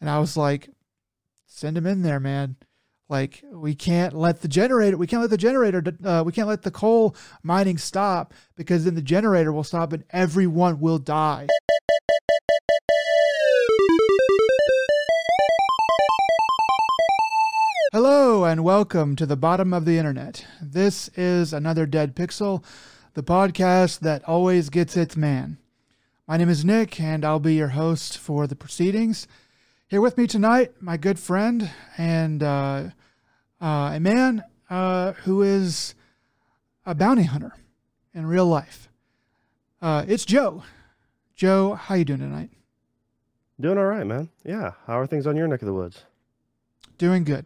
And I was like, send him in there, man. Like we can't let the generator, we can't let the generator, uh, we can't let the coal mining stop because then the generator will stop and everyone will die. Hello and welcome to the bottom of the internet. This is another Dead Pixel, the podcast that always gets its man. My name is Nick and I'll be your host for the proceedings. Here with me tonight, my good friend and uh, uh, a man uh, who is a bounty hunter in real life. Uh, it's Joe. Joe, how you doing tonight? Doing all right, man. Yeah. How are things on your neck of the woods? Doing good.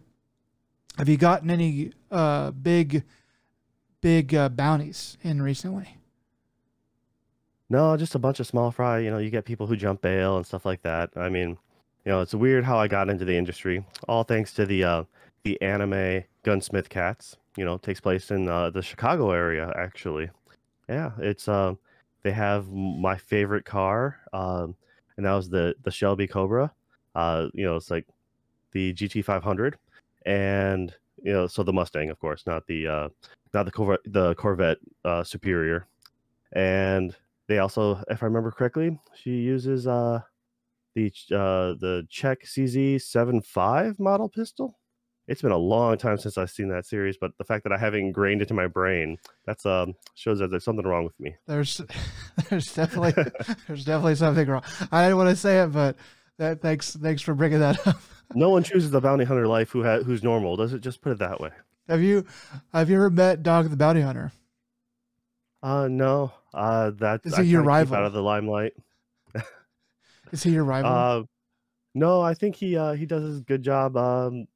Have you gotten any uh, big, big uh, bounties in recently? No, just a bunch of small fry. You know, you get people who jump bail and stuff like that. I mean, you know, it's weird how I got into the industry. All thanks to the uh, the anime Gunsmith Cats. You know, takes place in uh, the Chicago area actually. Yeah, it's uh, they have my favorite car, um, and that was the the Shelby Cobra. Uh, you know, it's like the GT 500, and you know, so the Mustang, of course, not the uh, not the Corvette, the Corvette uh, Superior, and they also, if I remember correctly, she uses uh the uh, the Czech CZ75 model pistol. It's been a long time since I've seen that series, but the fact that I have it ingrained into my brain that's um shows that there's something wrong with me. There's there's definitely there's definitely something wrong. I didn't want to say it, but that thanks thanks for bringing that up. no one chooses the bounty hunter life who ha- who's normal. Does it just put it that way? Have you have you ever met Dog the Bounty Hunter? Uh no. Uh that is he your rival out of the limelight. Is he your rival? Uh, no, I think he uh, he does a good job um,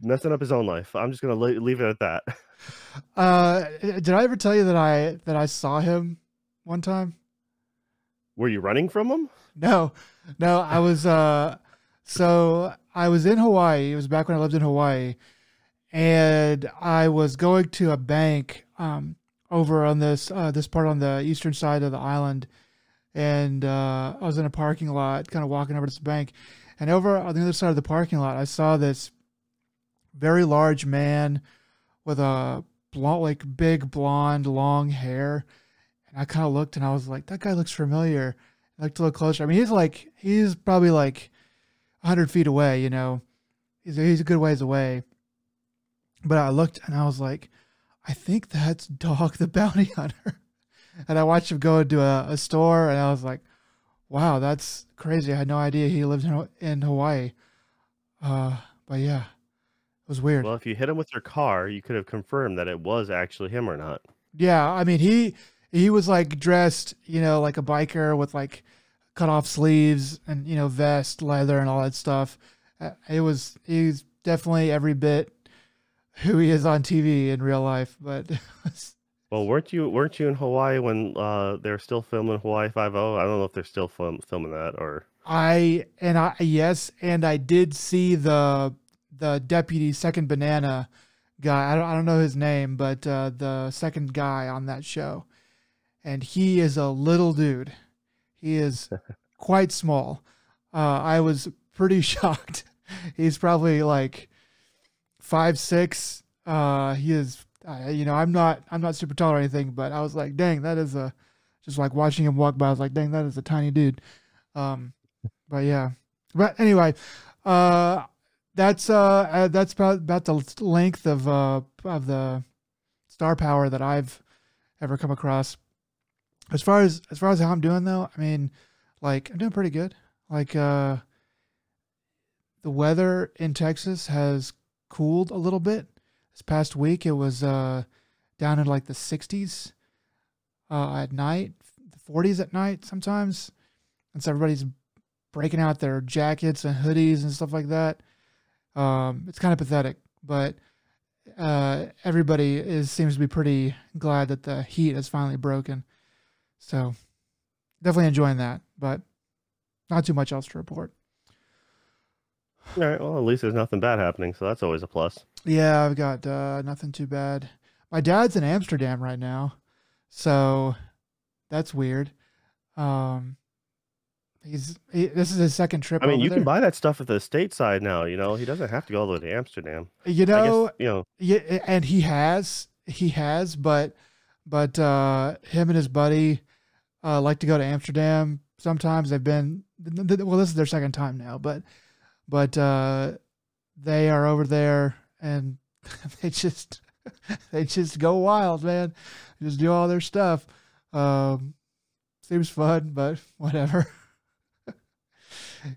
messing up his own life. I'm just gonna leave it at that. Uh, did I ever tell you that I that I saw him one time? Were you running from him? No, no. I was uh, so I was in Hawaii. It was back when I lived in Hawaii, and I was going to a bank um over on this uh, this part on the eastern side of the island and uh, I was in a parking lot, kind of walking over to this bank, and over on the other side of the parking lot, I saw this very large man with a blonde, like big blonde, long hair, and I kind of looked and I was like, that guy looks familiar. I looked a little closer. I mean, he's like he's probably like hundred feet away, you know, he's he's a good ways away. But I looked and I was like, I think that's Dog the Bounty Hunter and I watched him go into a, a, store, and I was like, "Wow, that's crazy! I had no idea he lived in in Hawaii." Uh, but yeah, it was weird. Well, if you hit him with your car, you could have confirmed that it was actually him or not. Yeah, I mean he he was like dressed, you know, like a biker with like cut off sleeves and you know vest, leather, and all that stuff. Uh, it was he's definitely every bit who he is on TV in real life, but Well, weren't you weren't you in Hawaii when uh, they're still filming Hawaii Five O? I don't know if they're still film, filming that or. I and I yes, and I did see the the deputy second banana guy. I don't I don't know his name, but uh, the second guy on that show, and he is a little dude. He is quite small. Uh, I was pretty shocked. He's probably like five six. Uh, he is You know, I'm not I'm not super tall or anything, but I was like, dang, that is a just like watching him walk by. I was like, dang, that is a tiny dude. Um, but yeah, but anyway, uh, that's uh, uh that's about about the length of uh of the star power that I've ever come across. As far as as far as how I'm doing though, I mean, like I'm doing pretty good. Like uh, the weather in Texas has cooled a little bit this past week it was uh, down in like the 60s uh, at night, the 40s at night sometimes. And so everybody's breaking out their jackets and hoodies and stuff like that. Um, it's kind of pathetic, but uh, everybody is seems to be pretty glad that the heat has finally broken. So definitely enjoying that, but not too much else to report. All right. Well, at least there's nothing bad happening, so that's always a plus. Yeah, I've got uh, nothing too bad. My dad's in Amsterdam right now, so that's weird. Um, he's he, this is his second trip. I mean, you there. can buy that stuff at the stateside now. You know, he doesn't have to go all the way to Amsterdam. You know, guess you know. yeah, and he has, he has, but but uh, him and his buddy uh, like to go to Amsterdam. Sometimes they've been well. This is their second time now, but but uh, they are over there and they just they just go wild, man. Just do all their stuff. Um, seems fun, but whatever.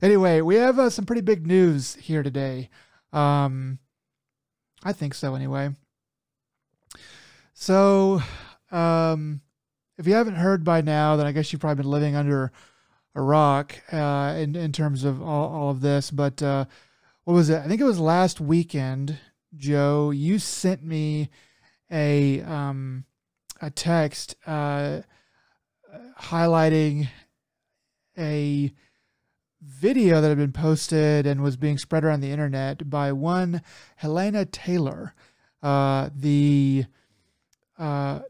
anyway, we have uh, some pretty big news here today. Um, I think so, anyway. So, um, if you haven't heard by now, then I guess you've probably been living under rock uh, in in terms of all, all of this. But uh, what was it? I think it was last weekend, Joe. You sent me a um, a text uh, highlighting a video that had been posted and was being spread around the internet by one Hellena Taylor, uh, the uh,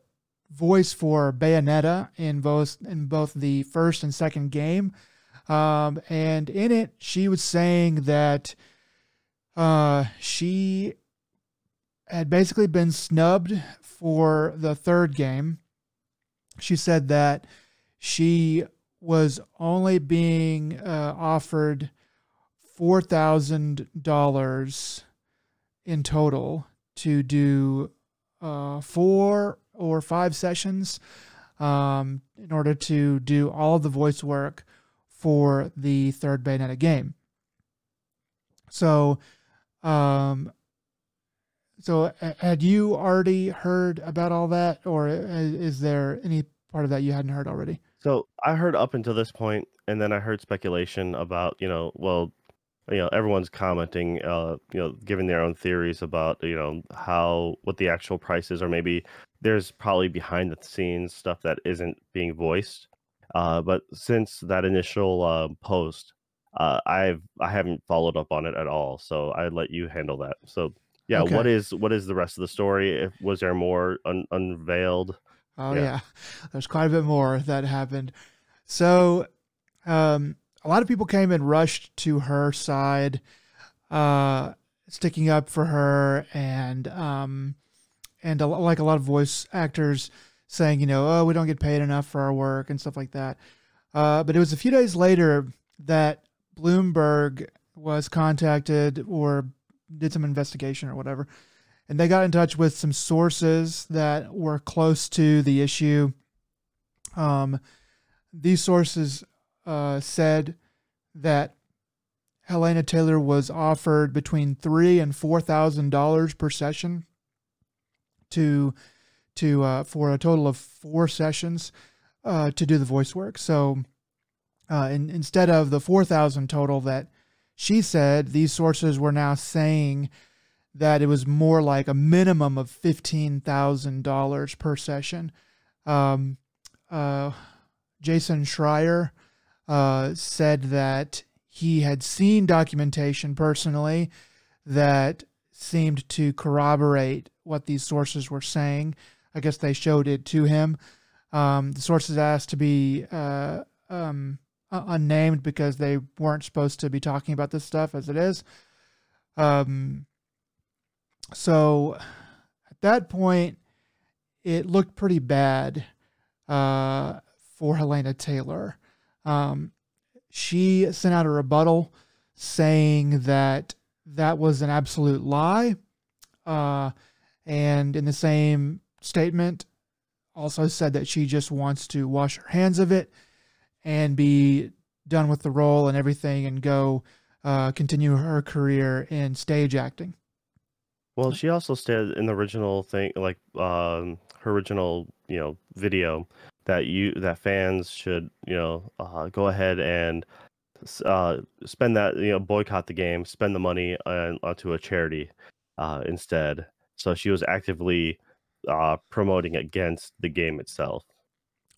voice for Bayonetta in both in both the first and second game. Um, and in it, she was saying that uh, she had basically been snubbed for the third game. She said that she was only being uh, offered four thousand dollars in total to do uh, four or five sessions um, in order to do all of the voice work for the third Bayonetta game. So, um, so had you already heard about all that, or is there any part of that you hadn't heard already? So I heard up until this point, and then I heard speculation about you know, well, you know, everyone's commenting, uh, you know, giving their own theories about you know how what the actual price is, or maybe there's probably behind the scenes stuff that isn't being voiced. Uh, but since that initial uh, post, uh, I've I haven't followed up on it at all. So I let you handle that. So yeah, what Okay. is what is the rest of the story? If was there more un- unveiled? Oh Yeah. yeah, there's quite a bit more that happened. So, um, a lot of people came and rushed to her side, uh, sticking up for her, and um, and a, like a lot of voice actors saying, you know, oh, we don't get paid enough for our work and stuff like that. Uh, but it was a few days later that Bloomberg was contacted or did some investigation or whatever and they got in touch with some sources that were close to the issue. Um, these sources uh, said that Hellena Taylor was offered between three and four thousand dollars per session to to uh, for a total of four sessions uh, to do the voice work. So uh, in, instead of the four thousand total that she said, these sources were now saying that it was more like a minimum of fifteen thousand dollars per session. Um, uh, Jason Schreier uh, said that he had seen documentation personally that seemed to corroborate what these sources were saying. I guess they showed it to him. Um, the sources asked to be uh, um, unnamed because they weren't supposed to be talking about this stuff as it is. Um, so at that point, it looked pretty bad uh, for Hellena Taylor. Um, she sent out a rebuttal saying that that was an absolute lie. Uh, and in the same statement, also said that she just wants to wash her hands of it and be done with the role and everything and go uh, continue her career in stage acting. Well, she also said in the original thing, like um, her original, you know, video, that you that fans should, you know, uh, go ahead and uh, spend that, you know, boycott the game, spend the money on, onto a charity uh, instead. So she was actively uh, promoting against the game itself.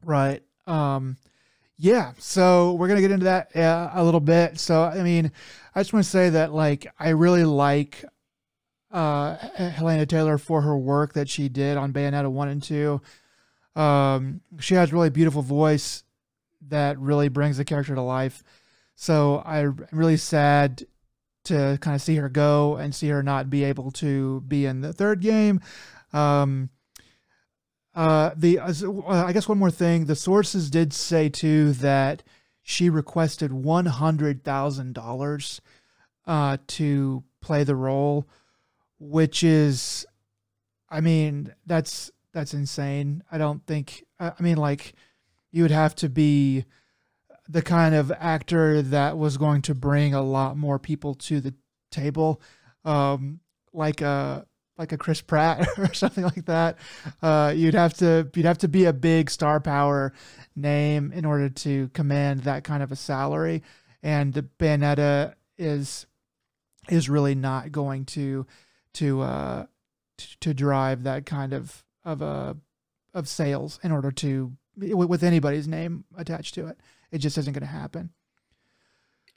Right. Um, yeah. So we're gonna get into that uh, a little bit. So I mean, I just want to say that like I really like uh, Hellena Taylor for her work that she did on Bayonetta one and two. Um, she has really beautiful voice that really brings the character to life. So I'm really sad to kind of see her go and see her not be able to be in the third game. Um, uh, the uh, I guess one more thing, the sources did say too that she requested one hundred thousand uh, dollars to play the role, which is, I mean, that's that's insane. I don't think. I mean, like, you would have to be the kind of actor that was going to bring a lot more people to the table, um, like a like a Chris Pratt or something like that. Uh, you'd have to you'd have to be a big star power name in order to command that kind of a salary, and Bayonetta is is really not going to to uh, to, to drive that kind of of a uh, of sales in order to with anybody's name attached to it. It just isn't going to happen.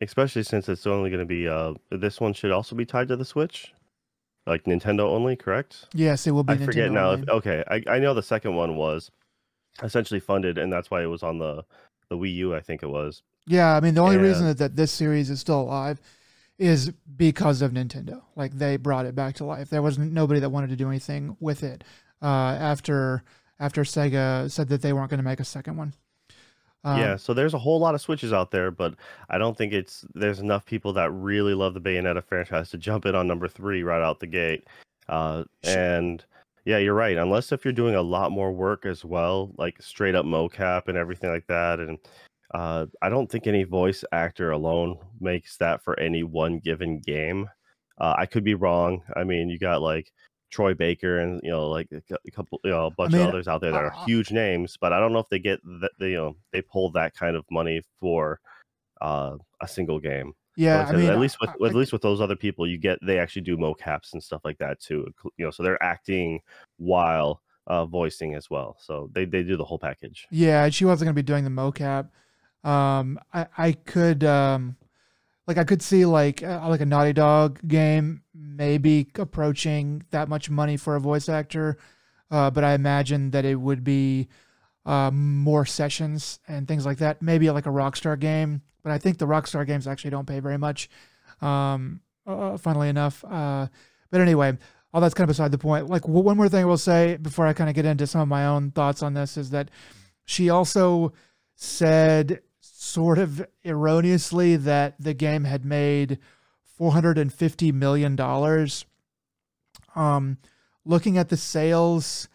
Especially since it's only going to be uh this one should also be tied to the Switch, like Nintendo only, correct? Yes, it will be. I Nintendo forget now. If, okay, I, I know the second one was essentially funded, and that's why it was on the the Wii U. I think it was. Yeah, I mean the only reason that, that this series is still alive is because of Nintendo. Like they brought it back to life. There wasn't nobody that wanted to do anything with it uh, after after Sega said that they weren't going to make a second one. Um, yeah, so there's a whole lot of Switches out there, but I don't think it's there's enough people that really love the Bayonetta franchise to jump in on number three right out the gate. Uh, Sure. and yeah, you're right. Unless if you're doing a lot more work as well, like straight up mocap and everything like that, and uh, I don't think any voice actor alone makes that for any one given game. Uh, I could be wrong. I mean, you got like Troy Baker and you know like a couple, you know, a bunch mean, of others out there that are huge names, but I don't know if they get that. They, you know, they pull that kind of money for uh, a single game. yeah. I mean, at least with, I- with I- at least with those other people, you get they actually do mocaps and stuff like that too. You know, so they're acting while uh, voicing as well. So they they do the whole package. Yeah, she wasn't going to be doing the mocap. Um, I I could um, like I could see like uh, like a Naughty Dog game maybe approaching that much money for a voice actor, uh, but I imagine that it would be uh, more sessions and things like that. Maybe like a Rockstar game, but I think the Rockstar games actually don't pay very much. Um, uh, funnily enough, uh, but anyway, all that's kind of beside the point. Like one more thing I will say before I kind of get into some of my own thoughts on this is that she also said sort of erroneously that the game had made 450 million dollars. Um looking at the sales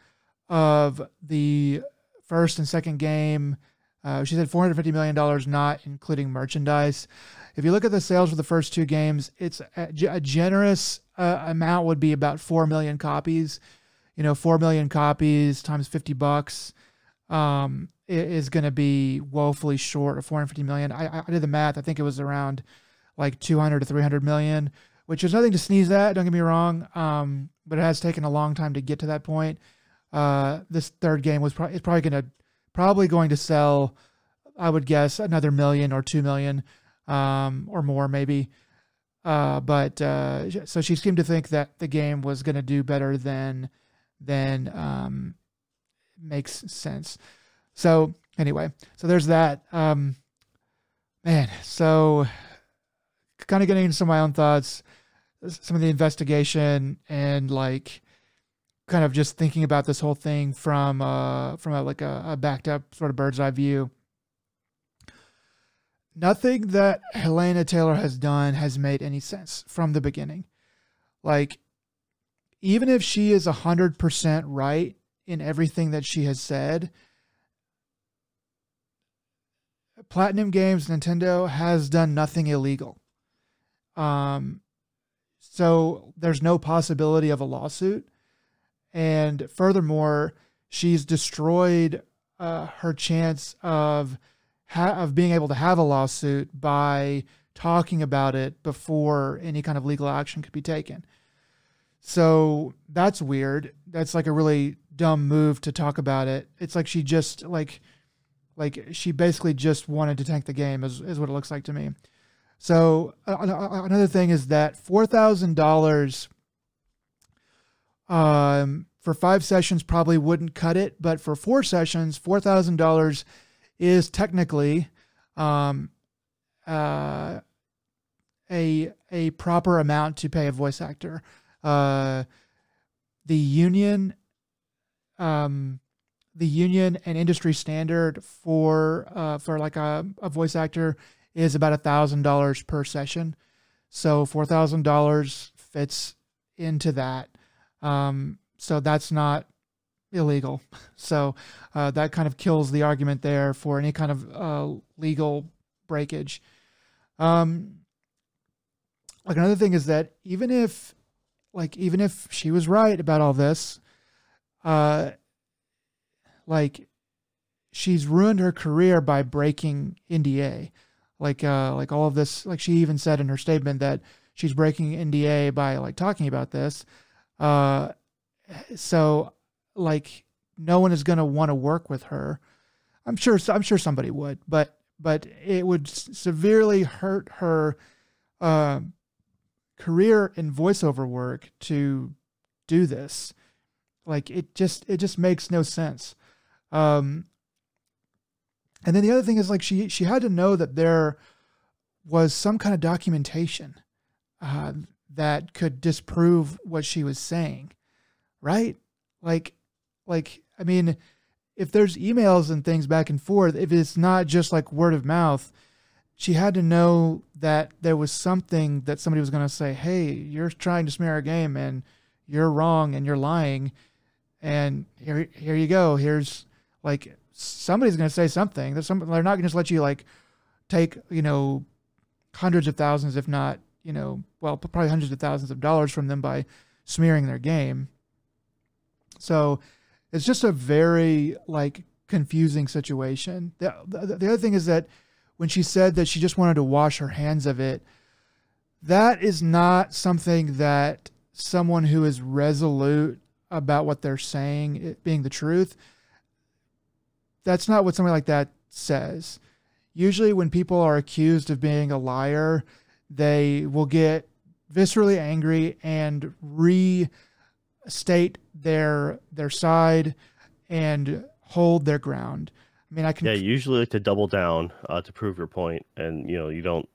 of the first and second game uh, she said 450 million dollars not including merchandise. If you look at the sales for the first two games it's a, a generous uh, amount would be about 4 million copies. You know 4 million copies times 50 bucks um, is going to be woefully short of 450 million. I, I did the math. I think it was around like 200 to 300 million, which is nothing to sneeze at. Don't get me wrong. Um, but it has taken a long time to get to that point. Uh, this third game was probably, it's probably going to, probably going to sell, I would guess another million or 2 million, um, or more maybe. Uh, but, uh, so she seemed to think that the game was going to do better than, than, um, makes sense. So anyway, so there's that. Um, man, so kind of getting into some of my own thoughts, some of the investigation, and like kind of just thinking about this whole thing from uh from a like a, a backed up sort of bird's eye view. Nothing that Hellena Taylor has done has made any sense from the beginning. Like, even if she is a 100% right in everything that she has said, Platinum Games Nintendo has done nothing illegal. Um, so there's no possibility of a lawsuit. And furthermore, she's destroyed uh, her chance of ha- of being able to have a lawsuit by talking about it before any kind of legal action could be taken. So that's weird. That's like a really dumb move to talk about it. It's like she just like like she basically just wanted to tank the game is, is what it looks like to me. So uh, another thing is that four thousand dollars um, for five sessions probably wouldn't cut it, but for four sessions, four thousand dollars is technically um, uh, a a proper amount to pay a voice actor. Uh, the union, um, the union and industry standard for uh, for like a, a voice actor is about a thousand dollars per session. So four thousand dollars fits into that. Um, so that's not illegal. So uh, that kind of kills the argument there for any kind of uh, legal breakage. Um, like another thing is that even if, like, even if she was right about all this, uh, like, she's ruined her career by breaking NDA. Like, uh, like all of this. Like she even said in her statement that she's breaking NDA by like talking about this. Uh, so like no one is going to want to work with her. I'm sure I'm sure somebody would, but but it would severely hurt her uh, career in voiceover work to do this. Like it just it just makes no sense. Um, and then the other thing is like she she had to know that there was some kind of documentation uh, that could disprove what she was saying, right? Like like I mean, if there's emails and things back and forth, if it's not just like word of mouth, she had to know that there was something that somebody was going to say, "Hey, you're trying to smear our game, and you're wrong, and you're lying." And here, here you go. Here's like somebody's going to say something. There's some, they're not going to just let you like take, you know, hundreds of thousands, if not, you know, well, probably hundreds of thousands of dollars from them by smearing their game. So it's just a very like confusing situation. The, the, the other thing is that when she said that she just wanted to wash her hands of it, that is not something that someone who is resolute about what they're saying it being the truth that's not what somebody like that says usually when people are accused of being a liar they will get viscerally angry and restate their their side and hold their ground. I mean, I can. Yeah, you usually like to double down uh, to prove your point, and you know you don't.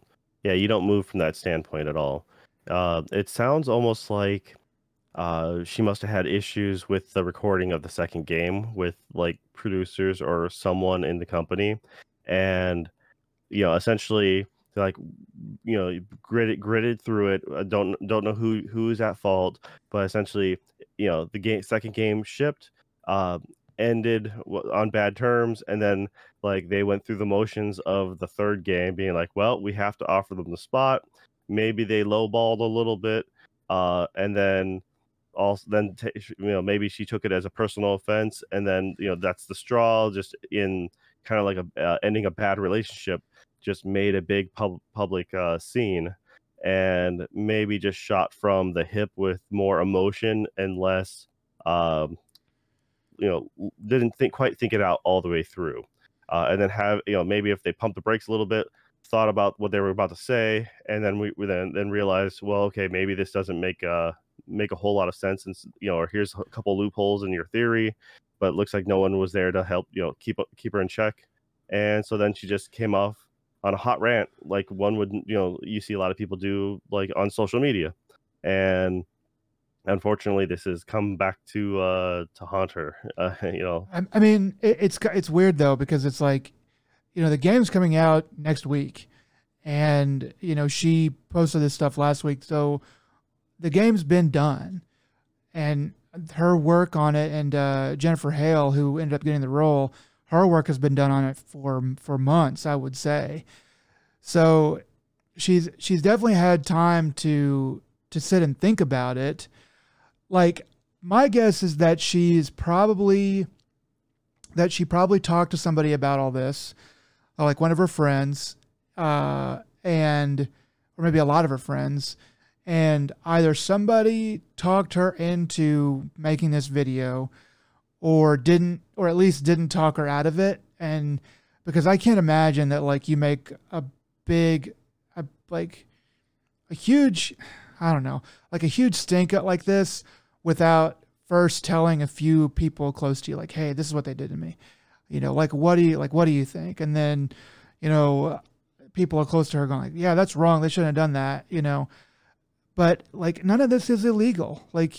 Yeah, you don't move from that standpoint at all. Uh, it sounds almost like uh, she must have had issues with the recording of the second game with like producers or someone in the company, and you know essentially like you know gritted gritted through it. I don't don't know who who is at fault, but essentially you know the game second game shipped. Uh, ended on bad terms and then like they went through the motions of the third game being like well we have to offer them the spot maybe they lowballed a little bit uh and then also then t- you know maybe she took it as a personal offense and then you know that's the straw just in kind of like a uh, ending a bad relationship just made a big pub- public uh, scene and maybe just shot from the hip with more emotion and less um, you know didn't think quite think it out all the way through. Uh, and then have you know maybe if they pumped the brakes a little bit thought about what they were about to say and then we, we then then realized well okay maybe this doesn't make uh make a whole lot of sense and you know or here's a couple loopholes in your theory but looks like no one was there to help you know keep keep her in check. And so then she just came off on a hot rant like one would you know you see a lot of people do like on social media. And unfortunately this has come back to uh to haunt her uh, you know. I, I mean it, it's it's weird though because it's like you know the game's coming out next week. And you know she posted this stuff last week so the game's been done and her work on it and uh, jennifer hale who ended up getting the role her work has been done on it for for months, I would say. So she's she's definitely had time to to sit and think about it. Like my guess is that she's probably that she probably talked to somebody about all this, like one of her friends, uh, and or maybe a lot of her friends, and either somebody talked her into making this video or didn't or at least didn't talk her out of it and because I can't imagine that like you make a big a, like a huge I don't know like a huge stink up like this without first telling a few people close to you like hey this is what they did to me you know, like what do you like? What do you think? And then, you know, people are close to her going like, yeah, that's wrong. They shouldn't have done that. You know, but like none of this is illegal. Like,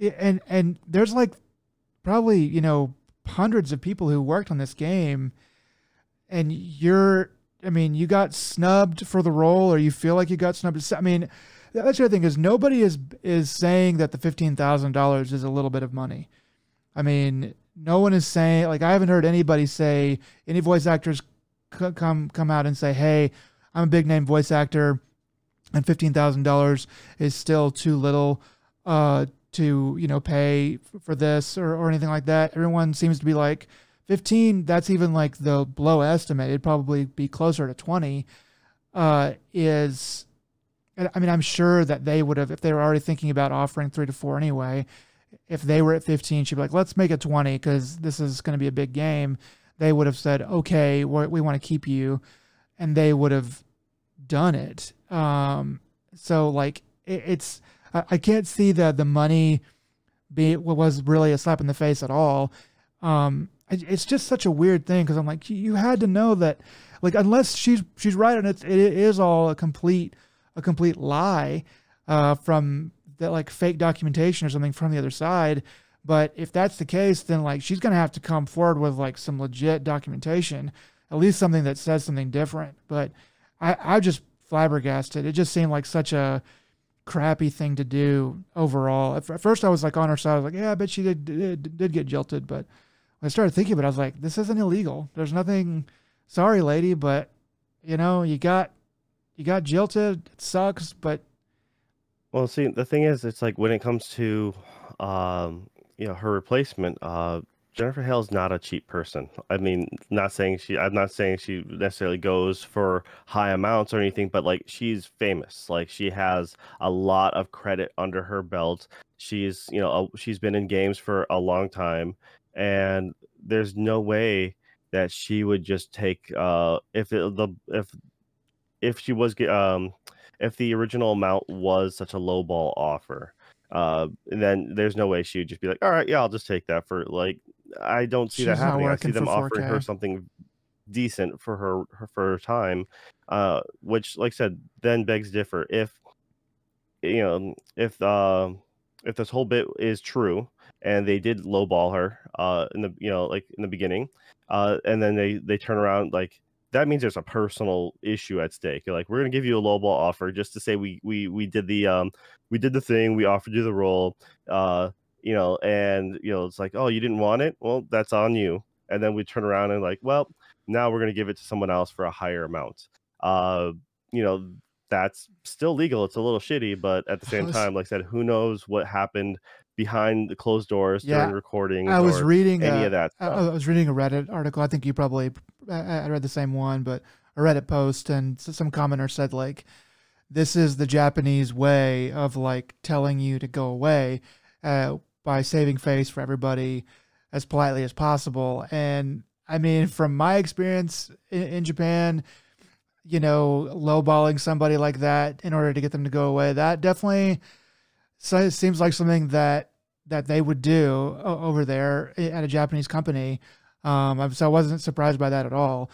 and and there's like probably you know hundreds of people who worked on this game, and you're. I mean, you got snubbed for the role, or you feel like you got snubbed. I mean, that's the other thing is nobody is is saying that the fifteen thousand dollars is a little bit of money. I mean, no one is saying like I haven't heard anybody say any voice actors come come out and say, "Hey, I'm a big name voice actor, and fifteen thousand dollars is still too little uh, to you know pay for this or, or anything like that." Everyone seems to be like, 15 that's even like the low estimate. It'd probably be closer to 20 uh, is i mean i'm sure that they would have if they were already thinking about offering three to four anyway if they were at 15 she'd be like let's make it 20 because this is going to be a big game. They would have said okay we want to keep you. And they would have done it um, so like it, it's I, I can't see that the money be was really a slap in the face at all um, it's just such a weird thing because I'm like, you had to know that, like, unless she's she's right and it's it is all a complete a complete lie uh, from that like fake documentation or something from the other side. But if that's the case, then like she's gonna have to come forward with like some legit documentation, at least something that says something different. But I I just flabbergasted. It just seemed like such a crappy thing to do overall. At, first, I was like on her side. I was like, yeah, I bet she did did, did get jilted, but I started thinking about it, I was like, this isn't illegal. There's nothing sorry, lady, but you know, you got you got jilted. It sucks, but well, see, the thing is, it's like when it comes to um, you know, her replacement, uh Jennifer Hale's not a cheap person. I mean, not saying she I'm not saying she necessarily goes for high amounts or anything, but like she's famous. Like she has a lot of credit under her belt. She's, you know, a, she's been in games for a long time and there's no way that she would just take uh if it, the if if she was um if the original amount was such a low ball offer uh then there's no way she would just be like all right yeah i'll just take that for like i don't see She's that happening i see them offering her something decent for her, her for her time uh which like i said then begs differ. If you know if uh if this whole bit is true and they did lowball her uh in the you know like in the beginning uh and then they they turn around like that means there's a personal issue at stake. You're like we're gonna give you a lowball offer just to say we we we did the um we did the thing we offered you the role uh you know and you know it's like oh you didn't want it well that's on you and then we turn around and like well now we're gonna give it to someone else for a higher amount uh you know that's still legal. It's a little shitty, but at the same was, time, like I said, who knows what happened behind the closed doors yeah, during recording? I was reading any a, of that. Stuff. I was reading a Reddit article. I think you probably I read the same one, but a Reddit post, and some commenter said like, "This is the Japanese way of like telling you to go away uh, by saving face for everybody as politely as possible." And I mean, from my experience in, in Japan you know, lowballing somebody like that in order to get them to go away. That definitely seems like something that that they would do over there at a Japanese company. Um, so I wasn't surprised by that at all.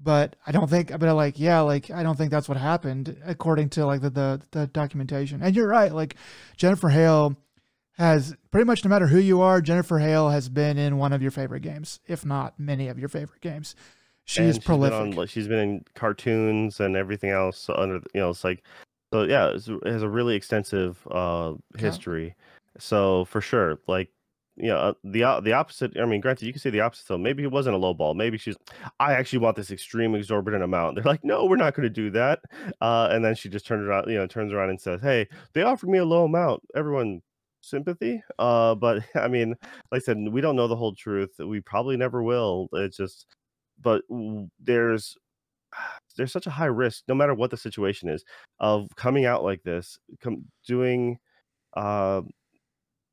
But I don't think, but like, yeah, like I don't think that's what happened according to like the the, the documentation. And you're right, like Jennifer Hale has pretty much no matter who you are, Jennifer Hale has been in one of your favorite games, if not many of your favorite games. She's and prolific. She's been, on, she's been in cartoons and everything else. Under you know, it's like so. Yeah, it has a really extensive uh, history. Yeah. So for sure, like you know, uh, the the opposite. I mean, granted, you can say the opposite. So maybe it wasn't a low ball. Maybe she's, I actually want this extreme exorbitant amount. They're like, no, we're not going to do that. Uh, and then she just turns around, you know, turns around and says, hey, they offered me a low amount. Everyone, sympathy. Uh, but I mean, like I said, we don't know the whole truth. We probably never will. It's just but there's there's such a high risk, no matter what the situation is, of coming out like this, com- doing, uh,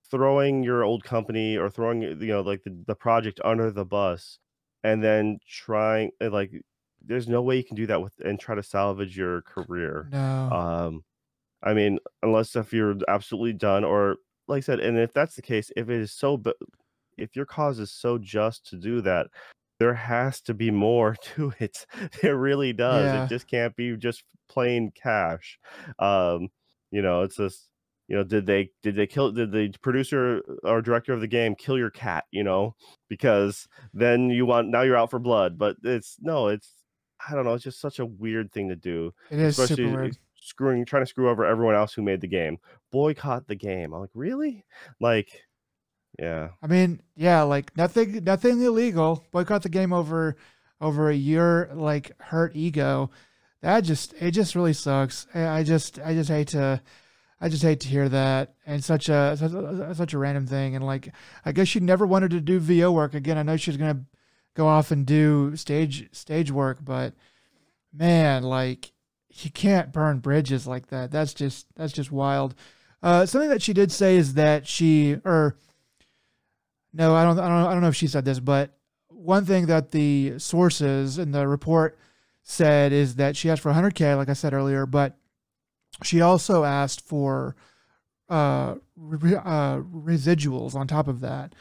throwing your old company or throwing you know like the, the project under the bus, and then trying like there's no way you can do that with and try to salvage your career. No. Um, I mean, unless if you're absolutely done, or like I said, and if that's the case, if it is so, if your cause is so just to do that, there has to be more to it. It really does. Yeah. It just can't be just plain cash. Um, you know, it's just you know, did they did they kill did the producer or director of the game kill your cat, you know? Because then you want now you're out for blood. But it's no, it's I don't know, it's just such a weird thing to do. It is super weird. Screwing trying to screw over everyone else who made the game. Boycott the game. I'm like, really? Like, yeah. I mean, yeah, like nothing, nothing illegal. Boycott the game over, over your like hurt ego. That just, it just really sucks. I just, I just hate to, I just hate to hear that. And such a, such a, such a random thing. And like, I guess she never wanted to do VO work again. I know she's gonna go off and do stage, stage work, but man, like, you can't burn bridges like that. That's just, that's just wild. Uh, something that she did say is that she, or no, I don't, I don't, I don't know if she said this, but one thing that the sources in the report said is that she asked for 100k, like I said earlier, but she also asked for uh, re- uh, residuals on top of that.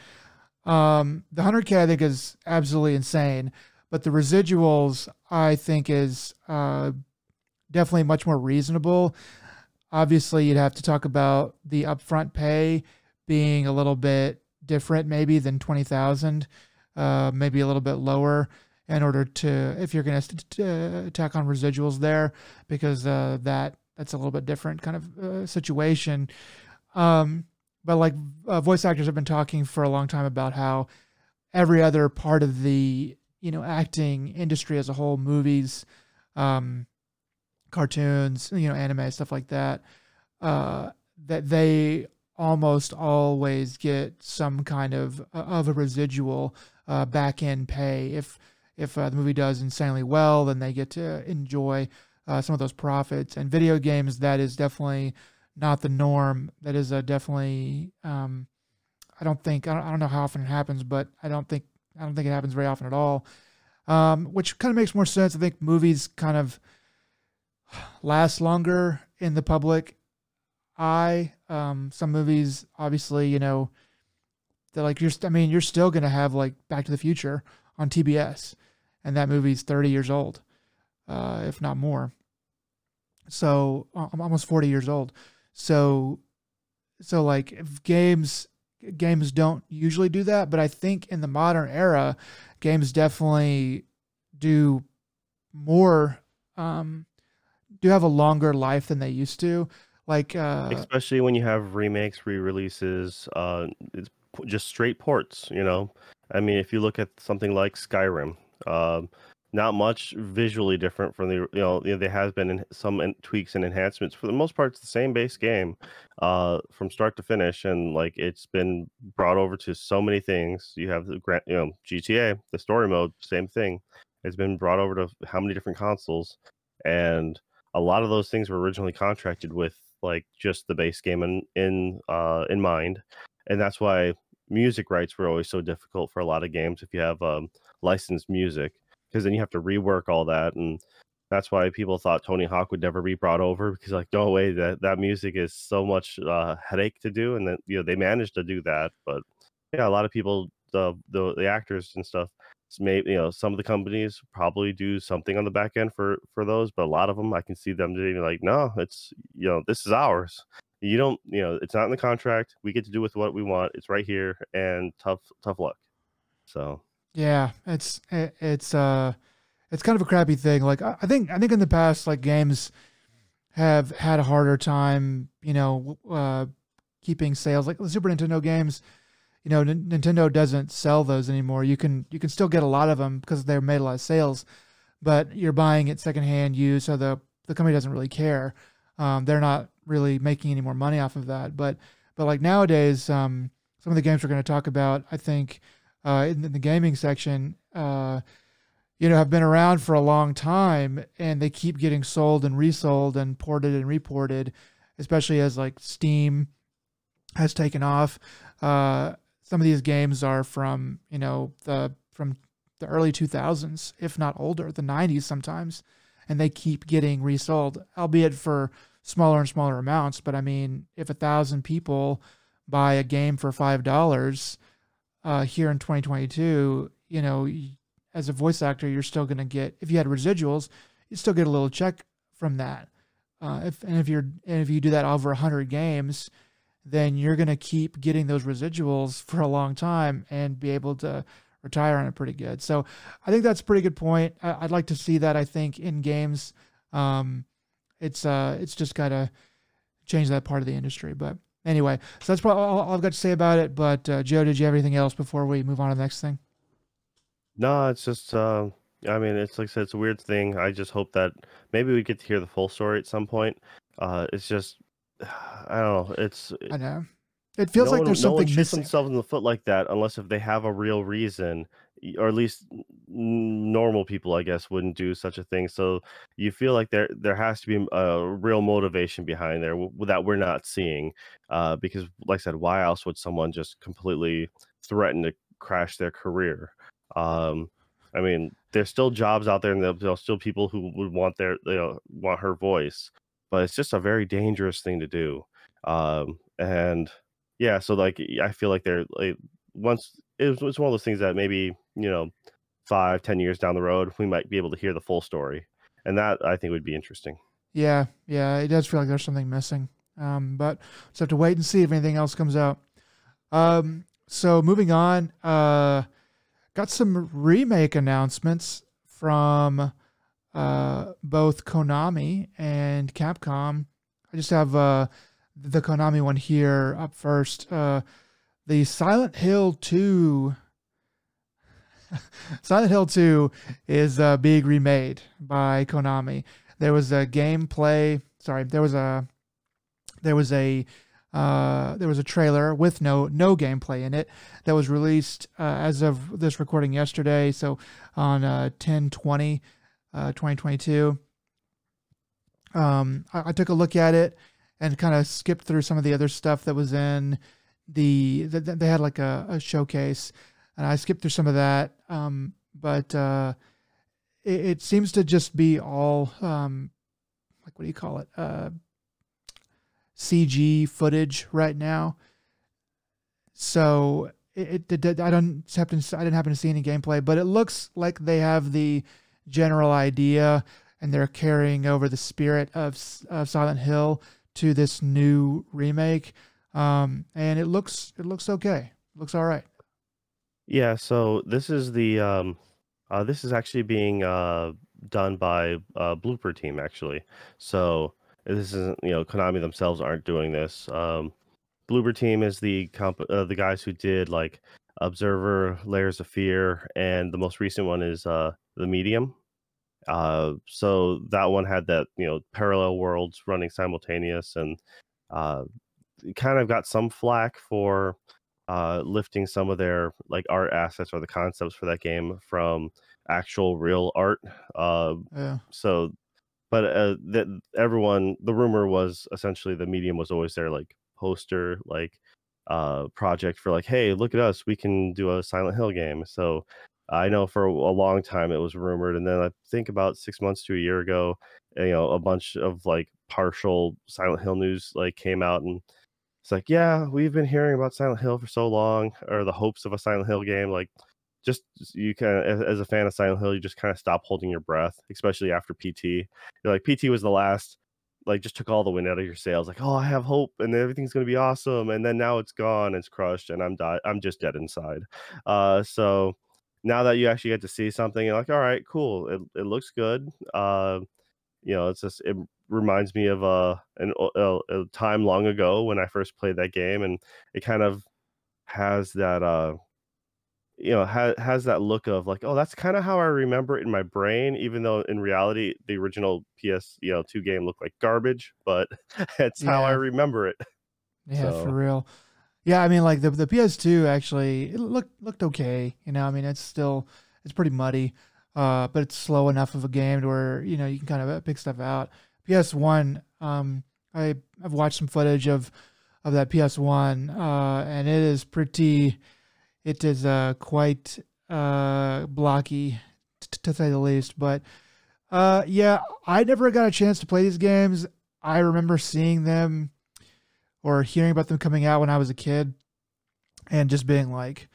Um, the 100k I think is absolutely insane, but the residuals I think is uh, definitely much more reasonable. Obviously, you'd have to talk about the upfront pay being a little bit different, maybe than 20,000, uh, maybe a little bit lower in order to, if you're going to tack on residuals there, because uh, that that's a little bit different kind of uh, situation. Um, but like uh, voice actors have been talking for a long time about how every other part of the you know acting industry as a whole, movies, um, cartoons, you know, anime, stuff like that, uh, that they almost always get some kind of uh, of a residual uh, back end pay. If if uh, the movie does insanely well, then they get to enjoy uh, some of those profits. And video games, that is definitely not the norm. That is definitely. Um, I don't think I don't, I don't know how often it happens, but I don't think I don't think it happens very often at all. Um, which kind of makes more sense. I think movies kind of last longer in the public eye. Um, some movies, obviously, you know, they're like you're. I mean, you're still gonna have like Back to the Future on TBS, and that movie's 30 years old, uh, if not more. So I'm almost 40 years old. So, so like games games don't usually do that, but I think in the modern era, games definitely do more um, do have a longer life than they used to. Like uh, Especially when you have remakes, re-releases, uh, it's just straight ports. You know, I mean, if you look at something like Skyrim, um, not much visually different from the you know, there has been some tweaks and enhancements. For the most part, it's the same base game, uh, from start to finish, and like it's been brought over to so many things. You have the gra- you know GTA, the story mode, same thing. It's been brought over to how many different consoles, and a lot of those things were originally contracted with like just the base game in in uh in mind and that's why music rights were always so difficult for a lot of games if you have um licensed music because then you have to rework all that and that's why people thought Tony Hawk would never be brought over because like no way that that music is so much uh headache to do and then you know they managed to do that but yeah a lot of people the the, the actors and stuff maybe you know some of the companies probably do something on the back end for for those but a lot of them i can see them being like no it's you know this is ours you don't you know it's not in the contract we get to do with what we want it's right here and tough tough luck so yeah, it's it, it's uh it's kind of a crappy thing. Like I, I think I think in the past, like games have had a harder time, you know, uh, keeping sales. Like the Super Nintendo games, you know, N- Nintendo doesn't sell those anymore. You can you can still get a lot of them because they're made a lot of sales, but you're buying it secondhand used, so the the company doesn't really care. Um, they're not really making any more money off of that. But but like nowadays, um, some of the games we're going to talk about, I think, uh, in the gaming section, uh, you know, have been around for a long time, and they keep getting sold and resold and ported and reported, especially as like Steam has taken off. Uh, some of these games are from you know the from the early 2000s, if not older, the 90s sometimes, and they keep getting resold, albeit for smaller and smaller amounts. But I mean, if a thousand people buy a game for five dollars uh, here in 2022, you know, as a voice actor, you're still going to get if you had residuals, you still get a little check from that. Uh, if and if you're and if you do that over hundred games, then you're going to keep getting those residuals for a long time and be able to retire on it pretty good. So I think that's a pretty good point. I, would like to see that. I think in games, um, it's uh, it's just got to change that part of the industry. But anyway, so that's probably all I've got to say about it. But uh, Joe, did you have anything else before we move on to the next thing? No, it's just. Uh, I mean, it's like I said, it's a weird thing. I just hope that maybe we get to hear the full story at some point. Uh, it's just, I don't know. It's. I know. It feels no like one, there's no something one missing. themselves in the foot like that unless if they have a real reason, or at least normal people, I guess, wouldn't do such a thing. So you feel like there there has to be a real motivation behind there that we're not seeing. Uh, because, like I said, why else would someone just completely threaten to crash their career? Um, I mean, there's still jobs out there, and there's still people who would want their, you know, want her voice, but it's just a very dangerous thing to do. Um, and yeah, so like I feel like they're like once it's it's one of those things that maybe you know five ten years down the road we might be able to hear the full story, and that I think would be interesting. Yeah, yeah, it does feel like there's something missing. Um, but just have to wait and see if anything else comes out. Um, so moving on, uh, got some remake announcements from uh, both Konami and Capcom. I just have uh, the Konami one here up first. Uh, the Silent Hill 2. Silent Hill 2 is uh, being remade by Konami. There was a gameplay. Sorry, there was a there was a uh, there was a trailer with no no gameplay in it that was released uh, as of this recording yesterday. So on uh, 10 20, uh, 2022. Um, I, I, took a look at it and kind of skipped through some of the other stuff that was in the, the they had like a, a, showcase and I skipped through some of that. Um, but uh, it, it, seems to just be all um, like what do you call it? Uh, CG footage right now. So it, it, it I don't happen I didn't happen to see any gameplay, but it looks like they have the general idea and they're carrying over the spirit of, of Silent Hill to this new remake, um, and it looks it looks okay. Looks all right. Yeah, so this is the um, uh, this is actually being uh, done by uh, Bloober Team actually. So this isn't you know Konami themselves aren't doing this. Um, Bloober Team is the comp uh, the guys who did like Observer, Layers of Fear, and the most recent one is uh, the Medium. Uh, so that one had that you know parallel worlds running simultaneous, and uh, kind of got some flack for uh, lifting some of their like art assets or the concepts for that game from actual real art. Uh, yeah. So, but uh, that everyone, the rumor was essentially the medium was always their like poster, like uh project for like hey look at us we can do a silent hill game so I know for a long time it was rumored, and then I think about six months to a year ago, you know, a bunch of like partial Silent Hill news like came out, and it's like, yeah, we've been hearing about Silent Hill for so long, or the hopes of a Silent Hill game. Like, just you kind of, as, a fan of Silent Hill, you just kind of stop holding your breath, especially after PT. You're like, PT was the last, like, just took all the wind out of your sails. Like, oh, I have hope, and everything's gonna be awesome, and then now it's gone, it's crushed, and I'm di- I'm just dead inside. Uh, so now that you actually get to see something, you're like, all right, cool. It, it looks good. Uh, you know, it's just it reminds me of uh, an, a, a time long ago when I first played that game, and it kind of has that uh, you know ha- has that look of like, oh, that's kind of how I remember it in my brain, even though in reality the original PS you know two game looked like garbage, but that's yeah. how I remember it. Yeah, so. for real. Yeah, I mean, like the the PS2 actually it looked looked okay. You know, I mean, it's still it's pretty muddy, uh, but it's slow enough of a game to where you know you can kind of uh, pick stuff out. PS1, um, I I've watched some footage of of that PS1, uh, and it is pretty. It is uh quite uh blocky t- to say the least, but uh yeah, I never got a chance to play these games. I remember seeing them or hearing about them coming out when I was a kid and just being like,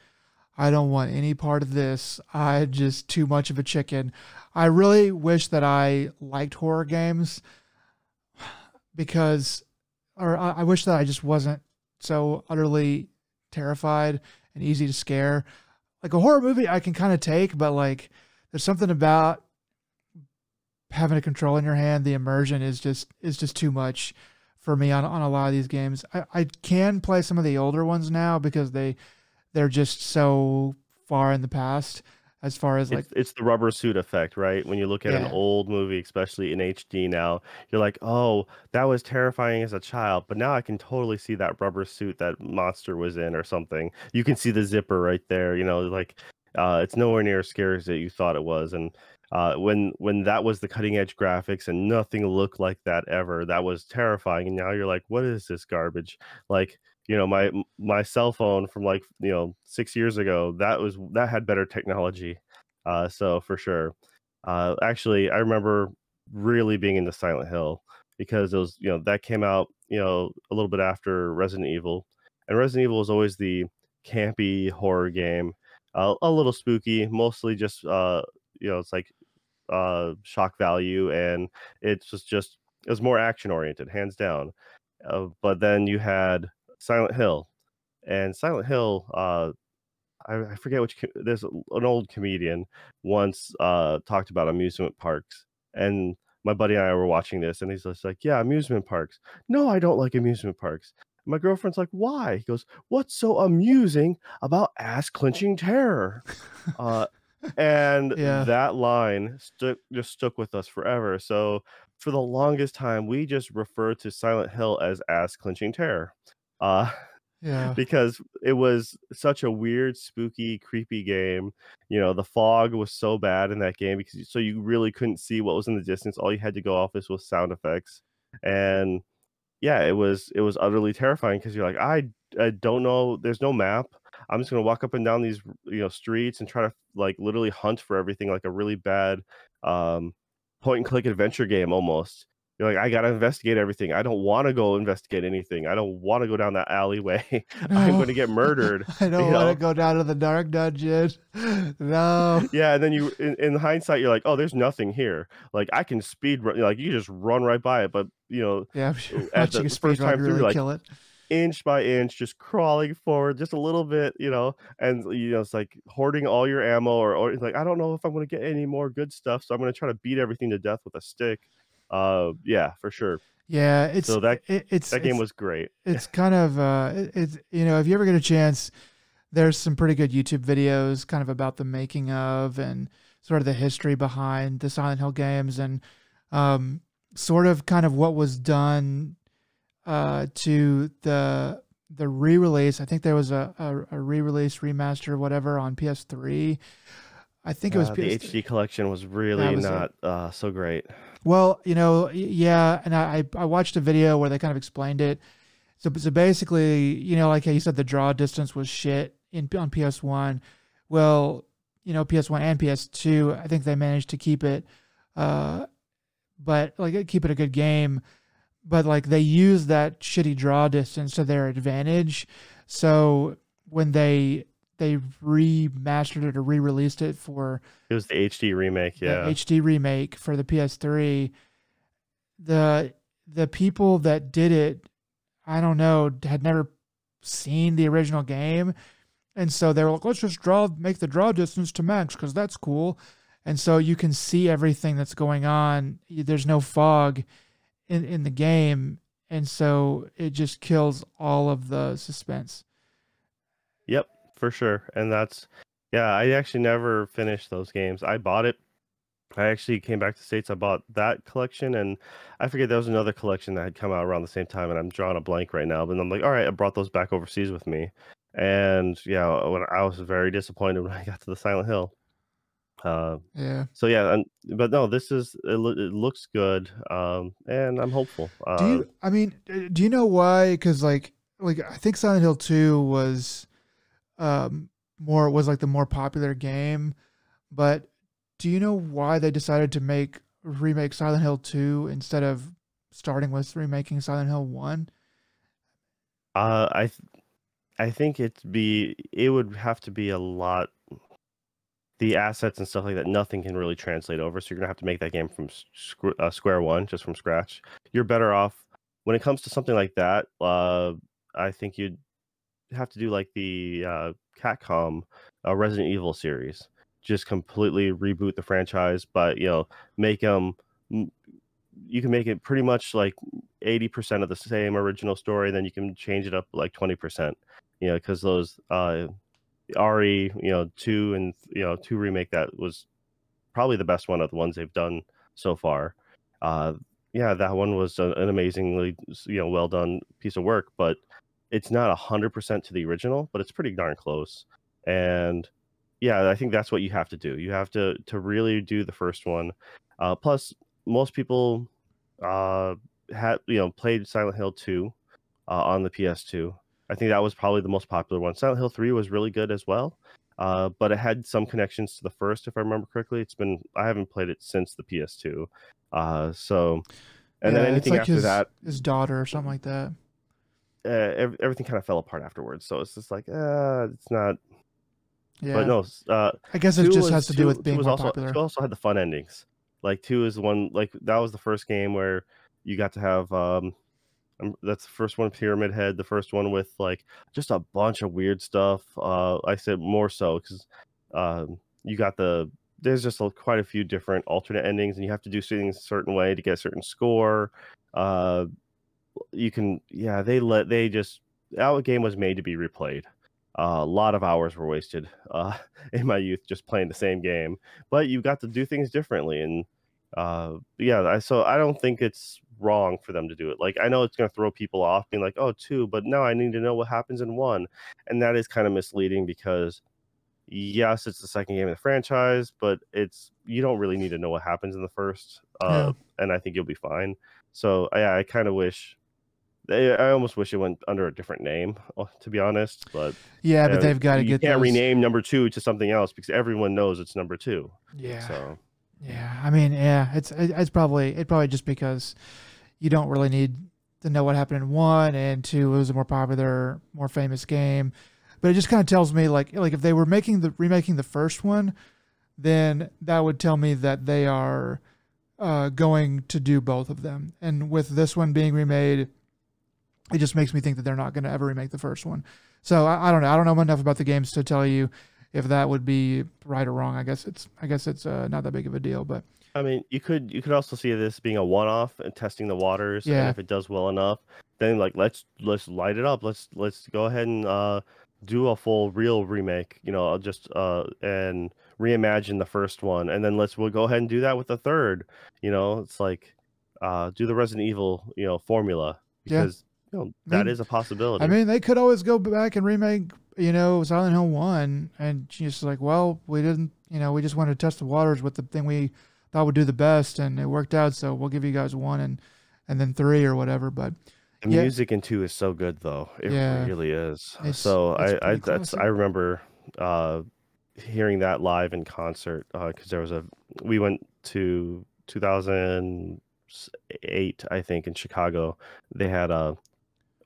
I don't want any part of this. I just too much of a chicken. I really wish that I liked horror games because, or I, I wish that I just wasn't so utterly terrified and easy to scare. Like a horror movie, I can kind of take, but like there's something about having a control in your hand. The immersion is just is just too much for me on, on a lot of these games. I, I can play some of the older ones now because they they're just so far in the past as far as like It's it's the rubber suit effect, right? When you look at an old movie, especially in HD now, you're like, "Oh, that was terrifying as a child, but now I can totally see that rubber suit that monster was in or something." You can see the zipper right there, you know, like uh it's nowhere near as scary as that you thought it was. And uh when when that was the cutting edge graphics and nothing looked like that ever, that was terrifying. And now you're like, "What is this garbage?" Like you know my my cell phone from like you know six years ago that was that had better technology uh so for sure uh actually i remember really being into silent hill because it was you know that came out you know a little bit after resident evil and resident evil was always the campy horror game uh, a little spooky mostly just uh you know it's like uh shock value and it's just just it was more action oriented hands down uh, but then you had Silent Hill, and Silent Hill, uh, I, forget which. There's an old comedian once uh, talked about amusement parks, and my buddy and I were watching this, and he's just like, "Yeah, amusement parks. No, I don't like amusement parks." My girlfriend's like, "Why?" He goes, "What's so amusing about ass clenching terror?" Uh, and yeah that line stuck just stuck with us forever. So for the longest time, we just referred to Silent Hill as ass clenching terror. Uh, yeah because it was such a weird, spooky, creepy game. You know, the fog was so bad in that game because so you really couldn't see what was in the distance. All you had to go off is was sound effects. And yeah, it was it was utterly terrifying because you're like, I I don't know, there's no map. I'm just gonna walk up and down these you know streets and try to like literally hunt for everything like a really bad um point and click adventure game almost. You're like, I gotta investigate everything. I don't want to go investigate anything. I don't want to go down that alleyway. I'm going to get murdered. I don't want to go down to the dark dungeon no Yeah, and then you, in, in hindsight, you're like, oh, there's nothing here. Like I can speed run. Like you just run right by it. But you know, yeah sure at the first time through, really like, kill it inch by inch, just crawling forward just a little bit, you know, and you know, it's like hoarding all your ammo or, or like, I don't know if I'm going to get any more good stuff. So I'm going to try to beat everything to death with a stick. Uh, yeah, for sure. yeah it's So that it, it's that game it's was great. it's kind of uh it- it's you know if you ever get a chance there's some pretty good youtube videos kind of about the making of and sort of the history behind the silent hill games and um sort of kind of what was done uh to the the re-release i think there was a a, a re-release remaster whatever on ps3 i think it was Uh, the PS3. HD collection was really was not uh, so great. Well, you know, yeah, and I I I watched a video where they kind of explained it. So so basically, you know, like you said the draw distance was shit in on PS1. Well, you know, PS1 and PS2, I think they managed to keep it uh but like keep it a good game, but like they use that shitty draw distance to their advantage. So when they they remastered it or re-released it for It was the HD remake. the Yeah. HD remake for the PS3, the the people that did it, I don't know, had never seen the original game, and so they were like, let's just draw, make the draw distance to max because that's cool, and so you can see everything that's going on. There's no fog in in the game, and so it just kills all of the suspense. Yep, for sure. And that's yeah, I actually never finished those games. I bought it. I actually came back to States. I bought that collection and I forget there was another collection that had come out around the same time and I'm drawing a blank right now. But I'm like, all right, I brought those back overseas with me. And yeah, when I was very disappointed when I got to the Silent Hill. Uh, Yeah. so yeah, and but no, this is it, loo- it looks good. Um, and I'm hopeful. Uh, Do you? I mean, uh, do you know why? Because like, like I think Silent Hill Two was, um, more was like the more popular game, but do you know why they decided to make remake Silent Hill Two instead of starting with remaking Silent Hill One? Uh, I th- I think it'd be it would have to be a lot the assets and stuff like that, nothing can really translate over. So you're gonna have to make that game from squ- uh, square one, just from scratch. You're better off when it comes to something like that. Uh, I think you'd have to do like the uh, Capcom uh, Resident Evil series, just completely reboot the franchise, but you know, make them. You can make it pretty much like eighty percent of the same original story, then you can change it up like twenty percent. You know, because those uh, RE, you know, two and you know two remake that was probably the best one of the ones they've done so far. Uh, yeah, that one was an amazingly you know well done piece of work, but it's not a hundred percent to the original, but it's pretty darn close. And yeah, I think that's what you have to do. You have to to really do the first one. Uh, plus, most people uh, had you know played Silent Hill two uh, on the PS2, I think that was probably the most popular one. Silent Hill 3 was really good as well. Uh, but it had some connections to the first, if I remember correctly. It's been I haven't played it since the PS2. Uh, so, and yeah, then anything like after his, that, his daughter or something like that. Uh, every, everything kind of fell apart afterwards. So it's just like, uh, it's not. Yeah. But no, uh, I guess it just was, has to do with being was more also, popular. Two also had the fun endings. Like two is the one like that was the first game where you got to have um that's the first one pyramid head the first one with like just a bunch of weird stuff uh i said more so because um you got the there's just a, quite a few different alternate endings and you have to do things a certain way to get a certain score uh you can yeah they let they just our game was made to be replayed. Uh, a lot of hours were wasted uh, in my youth just playing the same game but you got to do things differently and uh, yeah I, so i don't think it's wrong for them to do it. Like I know it's going to throw people off, being like, "Oh, two," but no, I need to know what happens in one, and that is kind of misleading because yes, it's the second game of the franchise, but it's you don't really need to know what happens in the first, uh, yeah. and I think you'll be fine. So yeah, I kind of wish. I almost wish it went under a different name, uh, to be honest. But yeah, but they've got to get. You can't those... rename number two to something else because everyone knows it's number two. Yeah. So. Yeah, I mean, yeah, it's it's probably it probably just because you don't really need to know what happened in one and two. It was a more popular, more famous game, but it just kind of tells me like like if they were making the remaking the first one, then that would tell me that they are uh, going to do both of them. And with this one being remade, it just makes me think that they're not going to ever remake the first one. So I, I, don't know. I don't know enough about the games to tell you if that would be right or wrong. I guess it's I guess it's uh, not that big of a deal, but I mean, you could you could also see this being a one-off and testing the waters, and if it does well enough, then like let's let's light it up. Let's let's go ahead and uh, do a full real remake. You know, just uh, and reimagine the first one, and then let's we'll go ahead and do that with the third. You know, it's like uh, do the Resident Evil you know formula Yeah. because you know that is mean, a possibility. I mean, they could always go back and remake, you know, Silent Hill One, and just like, well, we didn't, you know, we just wanted to test the waters with the thing we thought would do the best, and it worked out. So we'll give you guys one and and then three or whatever. But the yeah. music in two is so good, though. It yeah. really is. It's, so it's I, I that's I remember uh, hearing that live in concert because uh, there was a we went to 2008 I think in Chicago. They had a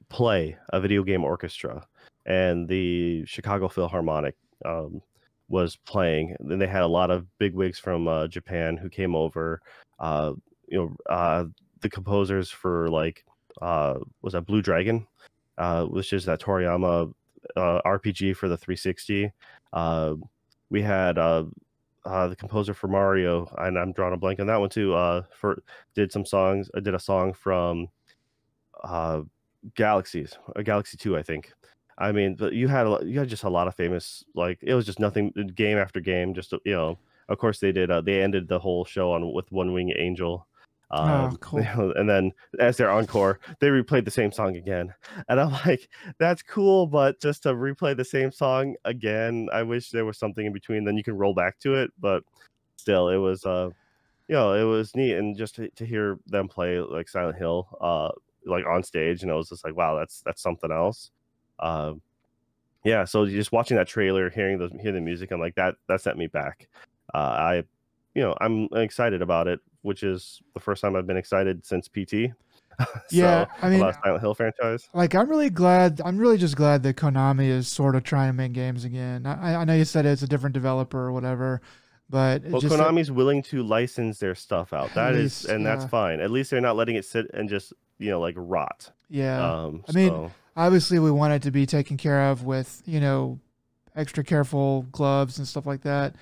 play a video game orchestra and the Chicago Philharmonic um, was playing. Then they had a lot of big wigs from uh, Japan who came over. Uh, you know, uh, the composers for like uh, was that Blue Dragon, uh, which is that Toriyama uh, RPG for the 360. Uh, we had uh, uh, the composer for Mario, and I'm drawing a blank on that one too. Uh, for did some songs. I did a song from uh, Galaxies, Galaxy Two, I think. I mean, you had a, you had just a lot of famous like it was just nothing game after game. Just you know, of course they did. Uh, they ended the whole show on with One Wing Angel. Um, oh, cool. And then as their encore, they replayed the same song again, and I'm like, that's cool, but just to replay the same song again, I wish there was something in between. Then you can roll back to it, but still, it was uh, you know, it was neat, and just to, to hear them play like Silent Hill, uh, like on stage, and it was just like, wow, that's that's something else uh, yeah, so just watching that trailer, hearing the hearing the music, I'm like that that sent me back. Uh, I, you know, I'm excited about it, which is the first time I've been excited since PT. Yeah, I mean, about Silent Hill franchise. like I'm really glad. I'm really just glad that Konami is sort of trying to make games again. I, I know you said it's a different developer or whatever, but Well, just Konami's willing to license their stuff out. At That is, least, and that's fine. At least they're not letting it sit and just you know like rot. yeah. Um, I mean, so- obviously we want it to be taken care of with you know extra careful gloves and stuff like that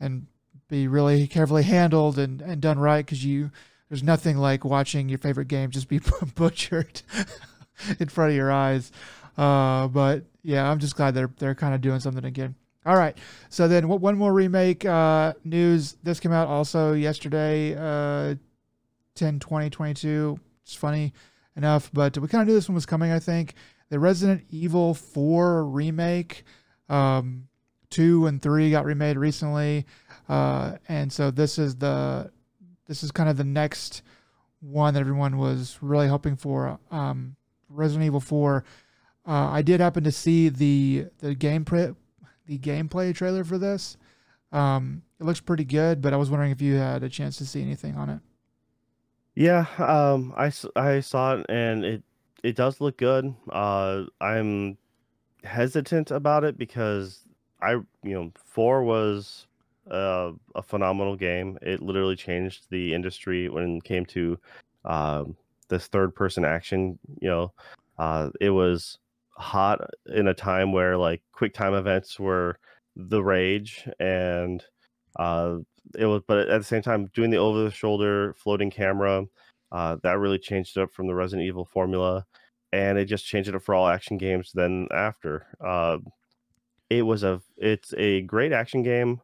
and be really carefully handled and, and done right because you there's nothing like watching your favorite game just be butchered in front of your eyes. Uh, but yeah i'm just glad they're they're kind of doing something again. All right so then one more remake uh, news. This came out also yesterday uh, 10 20 22 it's funny enough but we kind of knew this one was coming i think the Resident Evil 4 remake. Um, two and three got remade recently, uh, and so this is the this is kind of the next one that everyone was really hoping for. Um, Resident Evil 4. Uh, I did happen to see the the gameplay the gameplay trailer for this. Um, it looks pretty good, but I was wondering if you had a chance to see anything on it. Yeah, um, I, I saw it and it it does look good. Uh, I'm hesitant about it because I you know four was a phenomenal game. It literally changed the industry when it came to um, this third person action. You know, uh, it was hot in a time where like quick time events were the rage and uh, it was but at the same time doing the over the shoulder floating camera uh, that really changed it up from the Resident Evil formula, and it just changed it up for all action games. Then after, uh, it was a it's a great action game,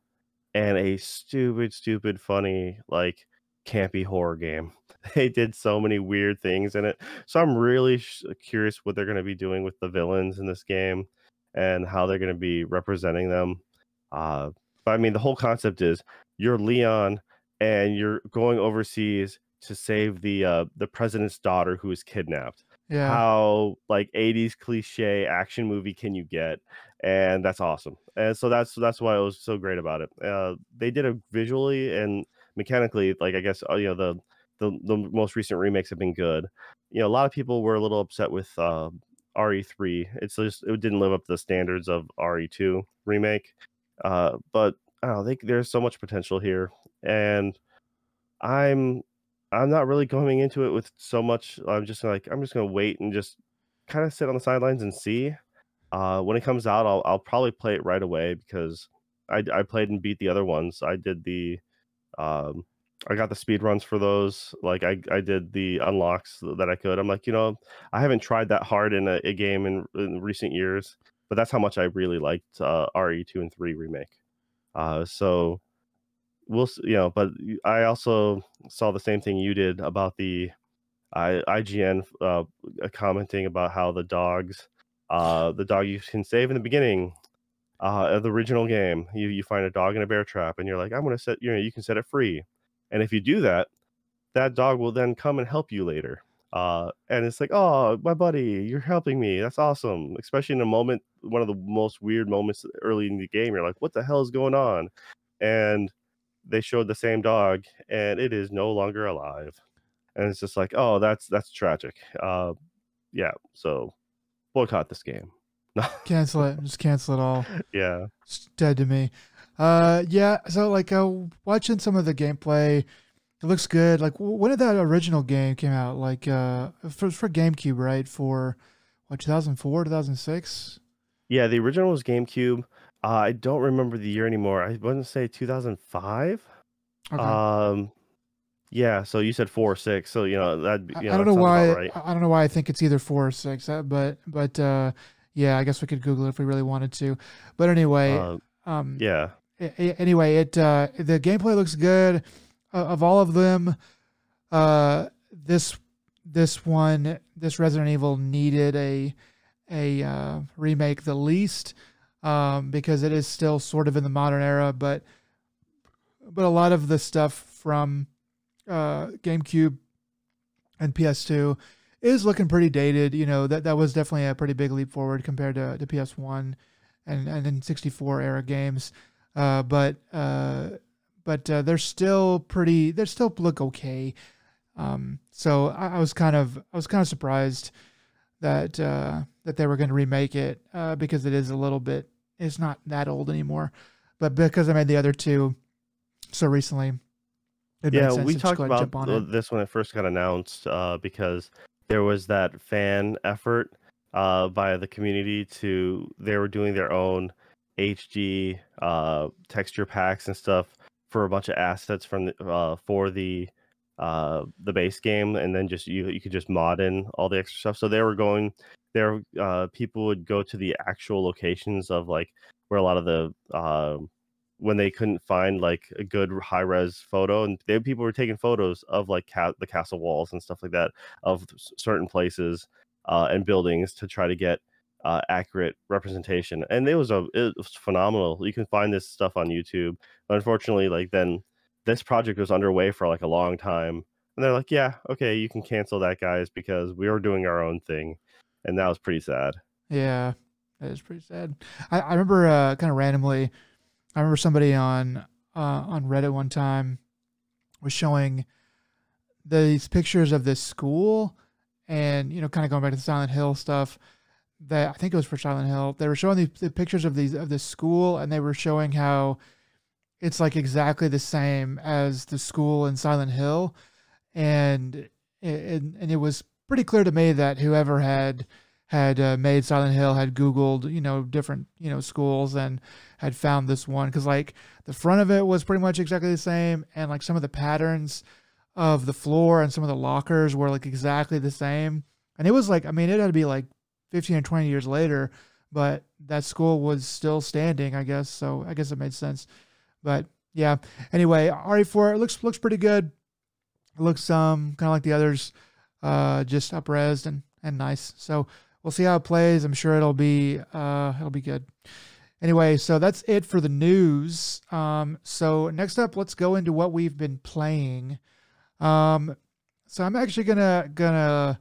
and a stupid, stupid, funny like campy horror game. They did so many weird things in it, so I'm really sh- curious what they're going to be doing with the villains in this game, and how they're going to be representing them. Uh, but I mean, the whole concept is you're Leon, and you're going overseas to save the uh the president's daughter who is kidnapped. Yeah, How like 80s cliche action movie can you get? And that's awesome. And so that's that's why it was so great about it. Uh they did it visually and mechanically like I guess uh, you know the the the most recent remakes have been good. You know, a lot of people were a little upset with uh RE3. It's just it didn't live up to the standards of RE2 remake. Uh but I don't know, they, there's so much potential here and I'm I'm not really going into it with so much. I'm just like I'm just gonna wait and just kind of sit on the sidelines and see. Uh, when it comes out, I'll I'll probably play it right away because I I played and beat the other ones. I did the um I got the speed runs for those. Like I I did the unlocks that I could. I'm like you know I haven't tried that hard in a, a game in, in recent years, but that's how much I really liked uh, RE2 and 3 remake. Uh, so we'll you know but i also saw the same thing you did about the I, ign uh, commenting about how the dogs uh the dog you can save in the beginning uh of the original game you you find a dog in a bear trap and you're like i'm gonna set you know you can set it free. And if you do that that dog will then come and help you later uh and it's like oh my buddy you're helping me. That's awesome. Especially in a moment one of the most weird moments early in the game you're like what the hell is going on? And they showed the same dog and it is no longer alive and it's just like oh that's that's tragic uh yeah so boycott this game cancel it. Just cancel it all. yeah It's dead to me. Uh, yeah. So like, uh, watching some of the gameplay, it looks good. Like, when did that original game came out? Like, uh, for for GameCube, right? For what, 2004, 2006? yeah the original was gamecube uh, i don't remember the year anymore i wouldn't say 2005 Okay. um yeah so you said four or six so you know that I, you I don't know why. right I don't know why I think it's either four or six. Uh, but but uh, yeah, I guess we could Google it if we really wanted to. But anyway, uh, um, yeah anyway, it uh, the gameplay looks good. Uh, of all of them, uh, this this one, this Resident Evil needed a a uh, remake the least um, because it is still sort of in the modern era, but but a lot of the stuff from uh, GameCube and PS2 is looking pretty dated. You know that that was definitely a pretty big leap forward compared to, to PS1 and and then 64 era games. Uh, but uh, but uh, they're still pretty. They still look okay. Um, so I, I was kind of I was kind of surprised that uh, that they were going to remake it uh, because it is a little bit it's not that old anymore, but because I made the other two so recently, it Yeah, sense we talked about this when it first got announced uh, because there was that fan effort uh, by the community to they were doing their own HD uh, texture packs and stuff for a bunch of assets from the, uh, for the uh, the base game, and then just you you could just mod in all the extra stuff. So they were going there. Uh, people would go to the actual locations of like where a lot of the uh, when they couldn't find like a good high res photo, and they, people were taking photos of like ca- the castle walls and stuff like that of certain places uh, and buildings to try to get uh, accurate representation. And it was a it was phenomenal. You can find this stuff on YouTube. But unfortunately, like then this project was underway for like a long time, and they're like, yeah, okay, you can cancel that, guys, because we are doing our own thing, and that was pretty sad. Yeah, that is pretty sad. I, I remember uh, kind of randomly. I remember somebody on uh, on Reddit one time was showing these pictures of this school, and you know, kind of going back to the Silent Hill stuff. That I think it was for Silent Hill. They were showing the, the pictures of these of this school, and they were showing how it's like exactly the same as the school in Silent Hill, and and, and it was pretty clear to me that whoever had had uh, made Silent Hill had Googled, you know, different, you know, schools and had found this one because like the front of it was pretty much exactly the same, and like some of the patterns of the floor and some of the lockers were like exactly the same. And it was like, I mean, it had to be like 15 or 20 years later, but that school was still standing, I guess. So I guess it made sense. But yeah, anyway, RE4 it looks looks pretty good. It looks um kind of like the others, uh, just upresed and and nice. So we'll see how it plays. I'm sure it'll be uh it'll be good. Anyway, so that's it for the news. Um, so next up, let's go into what we've been playing. Um, so I'm actually gonna gonna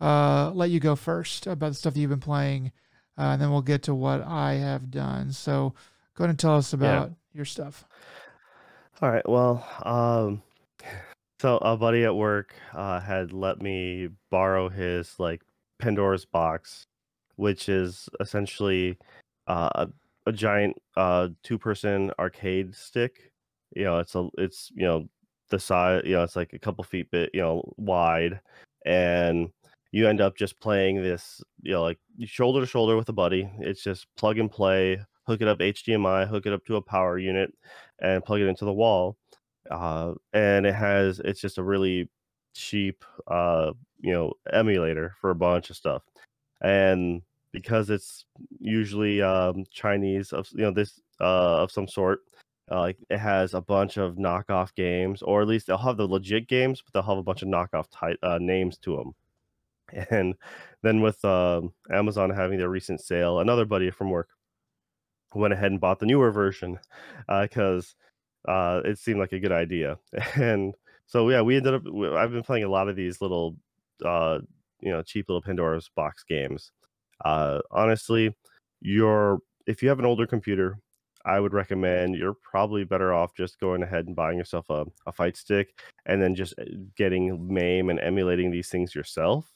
uh let you go first about the stuff that you've been playing, uh, and then we'll get to what I have done. So go ahead and tell us Yeah. about your stuff. All right. Well, um, so a buddy at work uh, had let me borrow his like Pandora's box, which is essentially uh, a, a giant uh, two-person arcade stick. You know, it's a it's you know the size. You know, it's like a couple feet bit you know wide, and you end up just playing this you know like shoulder to shoulder with a buddy. It's just plug and play. Hook it up HDMI, hook it up to a power unit, and plug it into the wall uh, and it has it's just a really cheap uh, you know emulator for a bunch of stuff. And because it's usually um, chinese of you know this uh, of some sort uh, like it has a bunch of knockoff games or at least they'll have the legit games but they'll have a bunch of knockoff ty- uh, names to them and then with um, amazon having their recent sale another buddy from work went ahead and bought the newer version because uh, it seemed like a good idea. And so yeah, we ended up. I've been playing a lot of these little, uh, you know, cheap little Pandora's box games. Uh, honestly, you're if you have an older computer, I would recommend you're probably better off just going ahead and buying yourself a, a fight stick and then just uh, getting MAME and emulating these things yourself.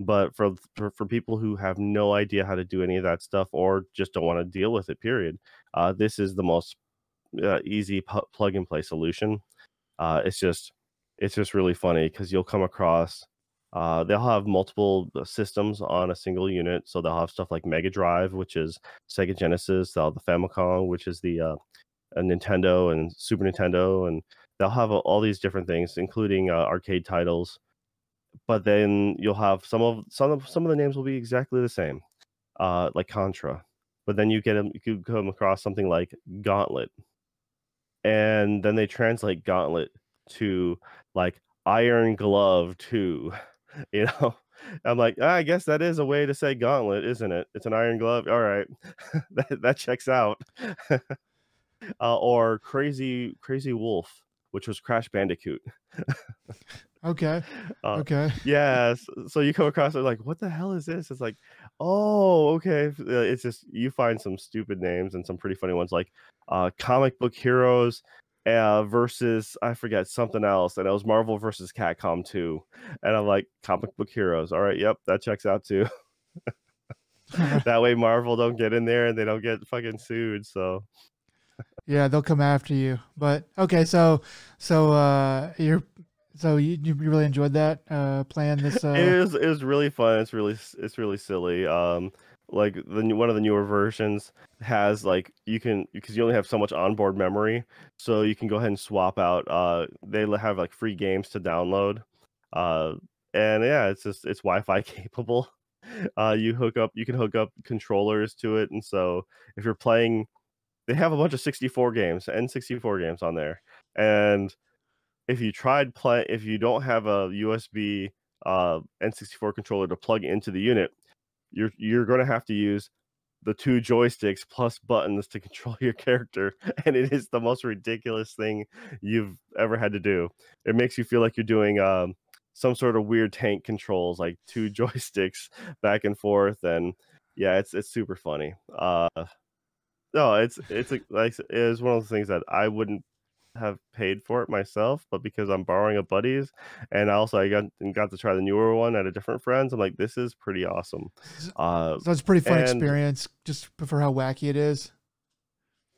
But for, for for people who have no idea how to do any of that stuff or just don't want to deal with it, period, uh, this is the most uh, easy pu- plug and play solution. Uh, it's just it's just really funny because you'll come across uh, they'll have multiple uh, systems on a single unit. So they'll have stuff like Mega Drive, which is Sega Genesis. They'll have the Famicom, which is the uh, Nintendo and Super Nintendo, and they'll have all these different things, including uh, arcade titles. But then you'll have some of some of some of the names will be exactly the same, uh, like Contra. But then you get you come across something like Gauntlet, and then they translate Gauntlet to like Iron Glove too You know, I'm like, "Ah, I guess that is a way to say Gauntlet, isn't it? It's an Iron Glove. All right, that that checks out. uh, or Crazy Crazy Wolf, which was Crash Bandicoot. Okay. Uh, Okay. yeah, s- so you come across it like, what the hell is this? It's like, oh, okay. uh, It's just you find some stupid names and some pretty funny ones like uh, comic book heroes uh, versus I forget something else, and it was Marvel versus Capcom 2. And I'm like, comic book heroes. All right, yep, that checks out too. that way Marvel don't get in there and they don't get fucking sued. So yeah, they'll come after you. But okay, so so uh you're so you, you really enjoyed that uh playing this uh it was it was really fun. It's really it's really silly. Um like the one of the newer versions has like you can because you only have so much onboard memory so you can go ahead and swap out uh they have like free games to download uh and yeah it's just it's wi-fi capable uh you hook up you can hook up controllers to it and so if you're playing they have a bunch of 64 games n64 games on there and if you tried play if you don't have a usb uh n64 controller to plug into the unit you're you're going to have to use the two joysticks plus buttons to control your character and it is the most ridiculous thing you've ever had to do. It makes you feel like you're doing um, some sort of weird tank controls like two joysticks back and forth and yeah it's it's super funny. Uh no it's it's like it is one of the things that i wouldn't have paid for it myself, but because I'm borrowing a buddy's, and also I got got to try the newer one at a different friend's, I'm like, this is pretty awesome. Uh, so it's a pretty fun experience, just for how wacky it is.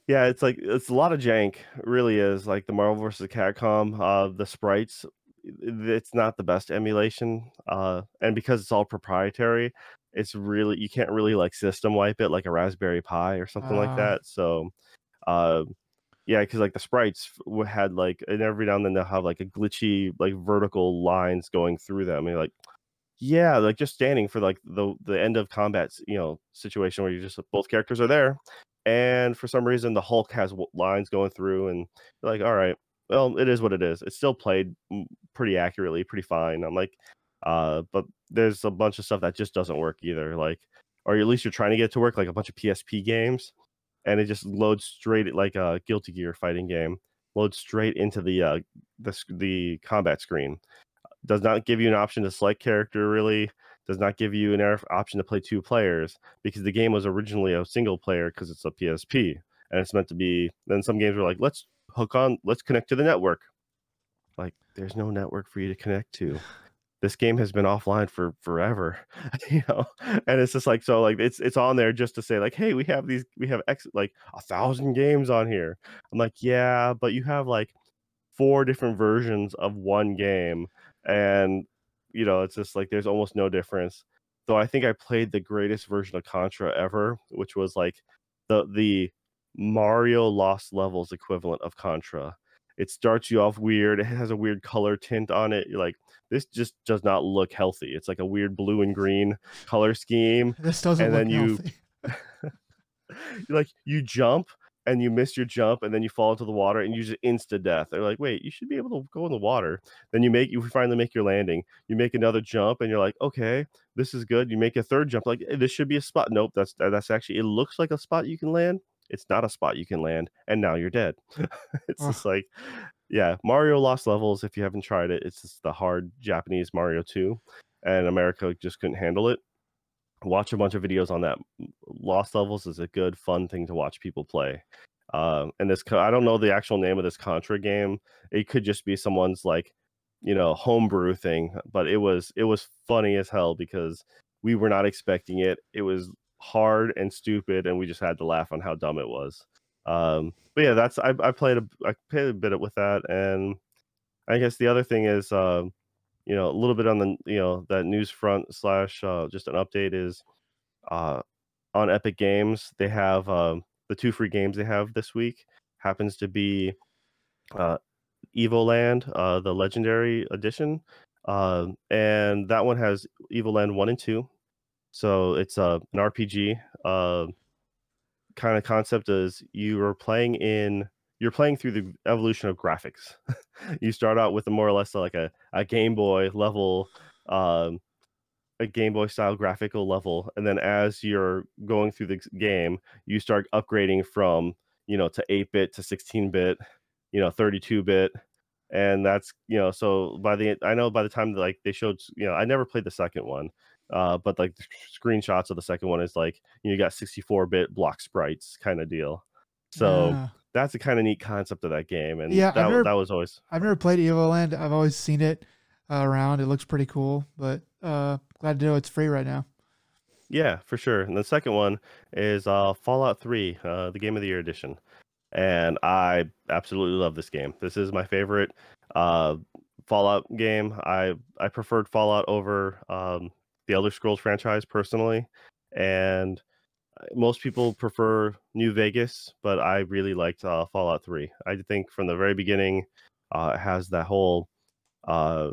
Yeah, it's like it's a lot of jank. It really is like the Marvel vs. Capcom. Uh, the sprites, it's not the best emulation, uh, and because it's all proprietary, it's really you can't really like system wipe it like a Raspberry Pi or something uh. like that. So. Uh, yeah, because like the sprites had like, and every now and then they'll have like a glitchy like vertical lines going through them. And like, yeah, like just standing for like the the end of combat, you know, situation where you just both characters are there, and for some reason the Hulk has lines going through, and like, all right, well, it is what it is. It's still played pretty accurately, pretty fine. I'm like, uh, but there's a bunch of stuff that just doesn't work either. Like, or at least you're trying to get it to work, like a bunch of PSP games and it just loads straight like a Guilty Gear fighting game, loads straight into the uh, the the combat screen. Does not give you an option to select character really. Does not give you an option to play two players because the game was originally a single player because it's a PSP and it's meant to be. Then some games were like, let's hook on, let's connect to the network. Like, there's no network for you to connect to this game has been offline for forever you know? And it's just like so like it's it's on there just to say like hey we have these we have x like a thousand games on here. I'm like yeah but you have like four different versions of one game. And you know it's just like there's almost no difference. Though i think i played the greatest version of contra ever which was like the the mario lost levels equivalent of contra it starts you off weird. It has a weird color tint on it. You're like, this just does not look healthy. It's like a weird blue and green color scheme. This doesn't and then you, like you jump and you miss your jump and then you fall into the water and you just insta death. They're like, wait, you should be able to go in the water. Then you make you finally make your landing. You make another jump and you're like, okay, this is good. You make a third jump, like this should be a spot. Nope, that's that's actually it looks like a spot you can land it's not a spot you can land, and now you're dead. it's just like, yeah, Mario Lost Levels. If you haven't tried it, it's just the hard Japanese Mario 2, and America just couldn't handle it. Watch a bunch of videos on that. Lost Levels is a good, fun thing to watch people play. Um, and this, I don't know the actual name of this Contra game. It could just be someone's like, you know, homebrew thing, but it was it was funny as hell because we were not expecting it. It was hard and stupid, and we just had to laugh on how dumb it was. Um, but yeah, that's I, I played a I played a bit with that, and I guess the other thing is, uh, you know, a little bit on the you know that news front slash uh, just an update is uh, on Epic Games they have um, the two free games they have this week happens to be uh, Evoland, uh, the Legendary Edition, uh, and that one has Evoland one and two, so it's a uh, an RPG uh, kind of concept. Is you are playing in you're playing through the evolution of graphics. you start out with a more or less like a, a Game Boy level, um, a Game Boy style graphical level, and then as you're going through the game, you start upgrading from you know to 8 bit to 16 bit, you know 32 bit, and that's you know so by the I know by the time like they showed you know I never played the second one, uh, but like the screenshots of the second one is like you, know, you got 64 bit block sprites kind of deal. So yeah. that's a kind of neat concept of that game, and Yeah, that never- that was always I've never played Evil Evoland. I've always seen it uh, around. It looks pretty cool, but uh, glad to know it's free right now. yeah for sure. And the second one is uh, Fallout Three, uh, the Game of the Year edition, and I absolutely love this game. This is my favorite uh, Fallout game. I I preferred Fallout over um, the Elder Scrolls franchise personally, and uh, most people prefer New Vegas, but I really liked uh, Fallout 3. I think from the very beginning, uh, it has that whole uh,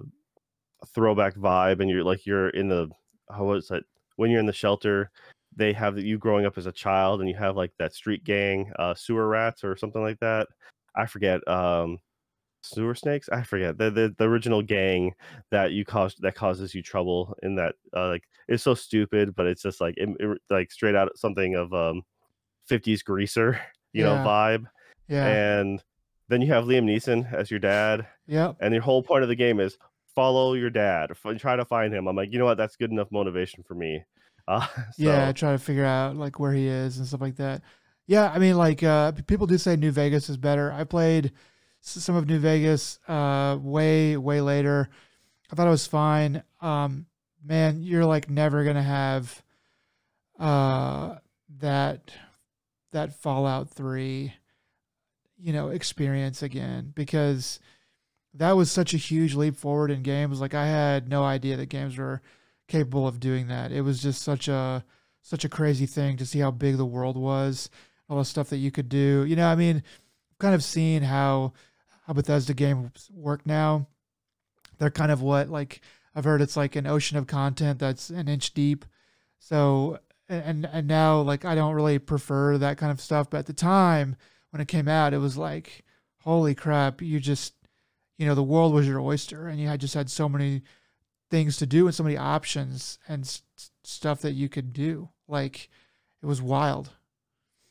throwback vibe, and you're like you're in the how was it when you're in the shelter. They have you growing up as a child, and you have like that street gang, uh, sewer rats or something like that. I forget. Um, sewer snakes. I forget the, the the original gang that you caused that causes you trouble in that uh, like it's so stupid, but it's just like it, it- like straight out something of um 50s greaser, you know, vibe. Yeah. And then you have Liam Neeson as your dad, Yeah. and the whole point of the game is follow your dad, f- try to find him. I'm like, you know what, that's good enough motivation for me. Uh, so, Yeah. Try to figure out like where he is and stuff like that. Yeah. I mean, like uh, people do say New Vegas is better. I played some of New Vegas uh, way way later. I thought it was fine. Um, man, you're like never gonna have uh, that that Fallout Three, you know, experience again because that was such a huge leap forward in games. Like I had no idea that games were capable of doing that. It was just such a such a crazy thing to see how big the world was, all the stuff that you could do. You know, I mean, kind of seeing how how Bethesda games work now. They're kind of what like I've heard it's like an ocean of content that's an inch deep. So and and now like I don't really prefer that kind of stuff, but at the time when it came out, it was like holy crap, you just you know the world was your oyster and you had just had so many things to do and so many options and s- stuff that you could do. Like it was wild.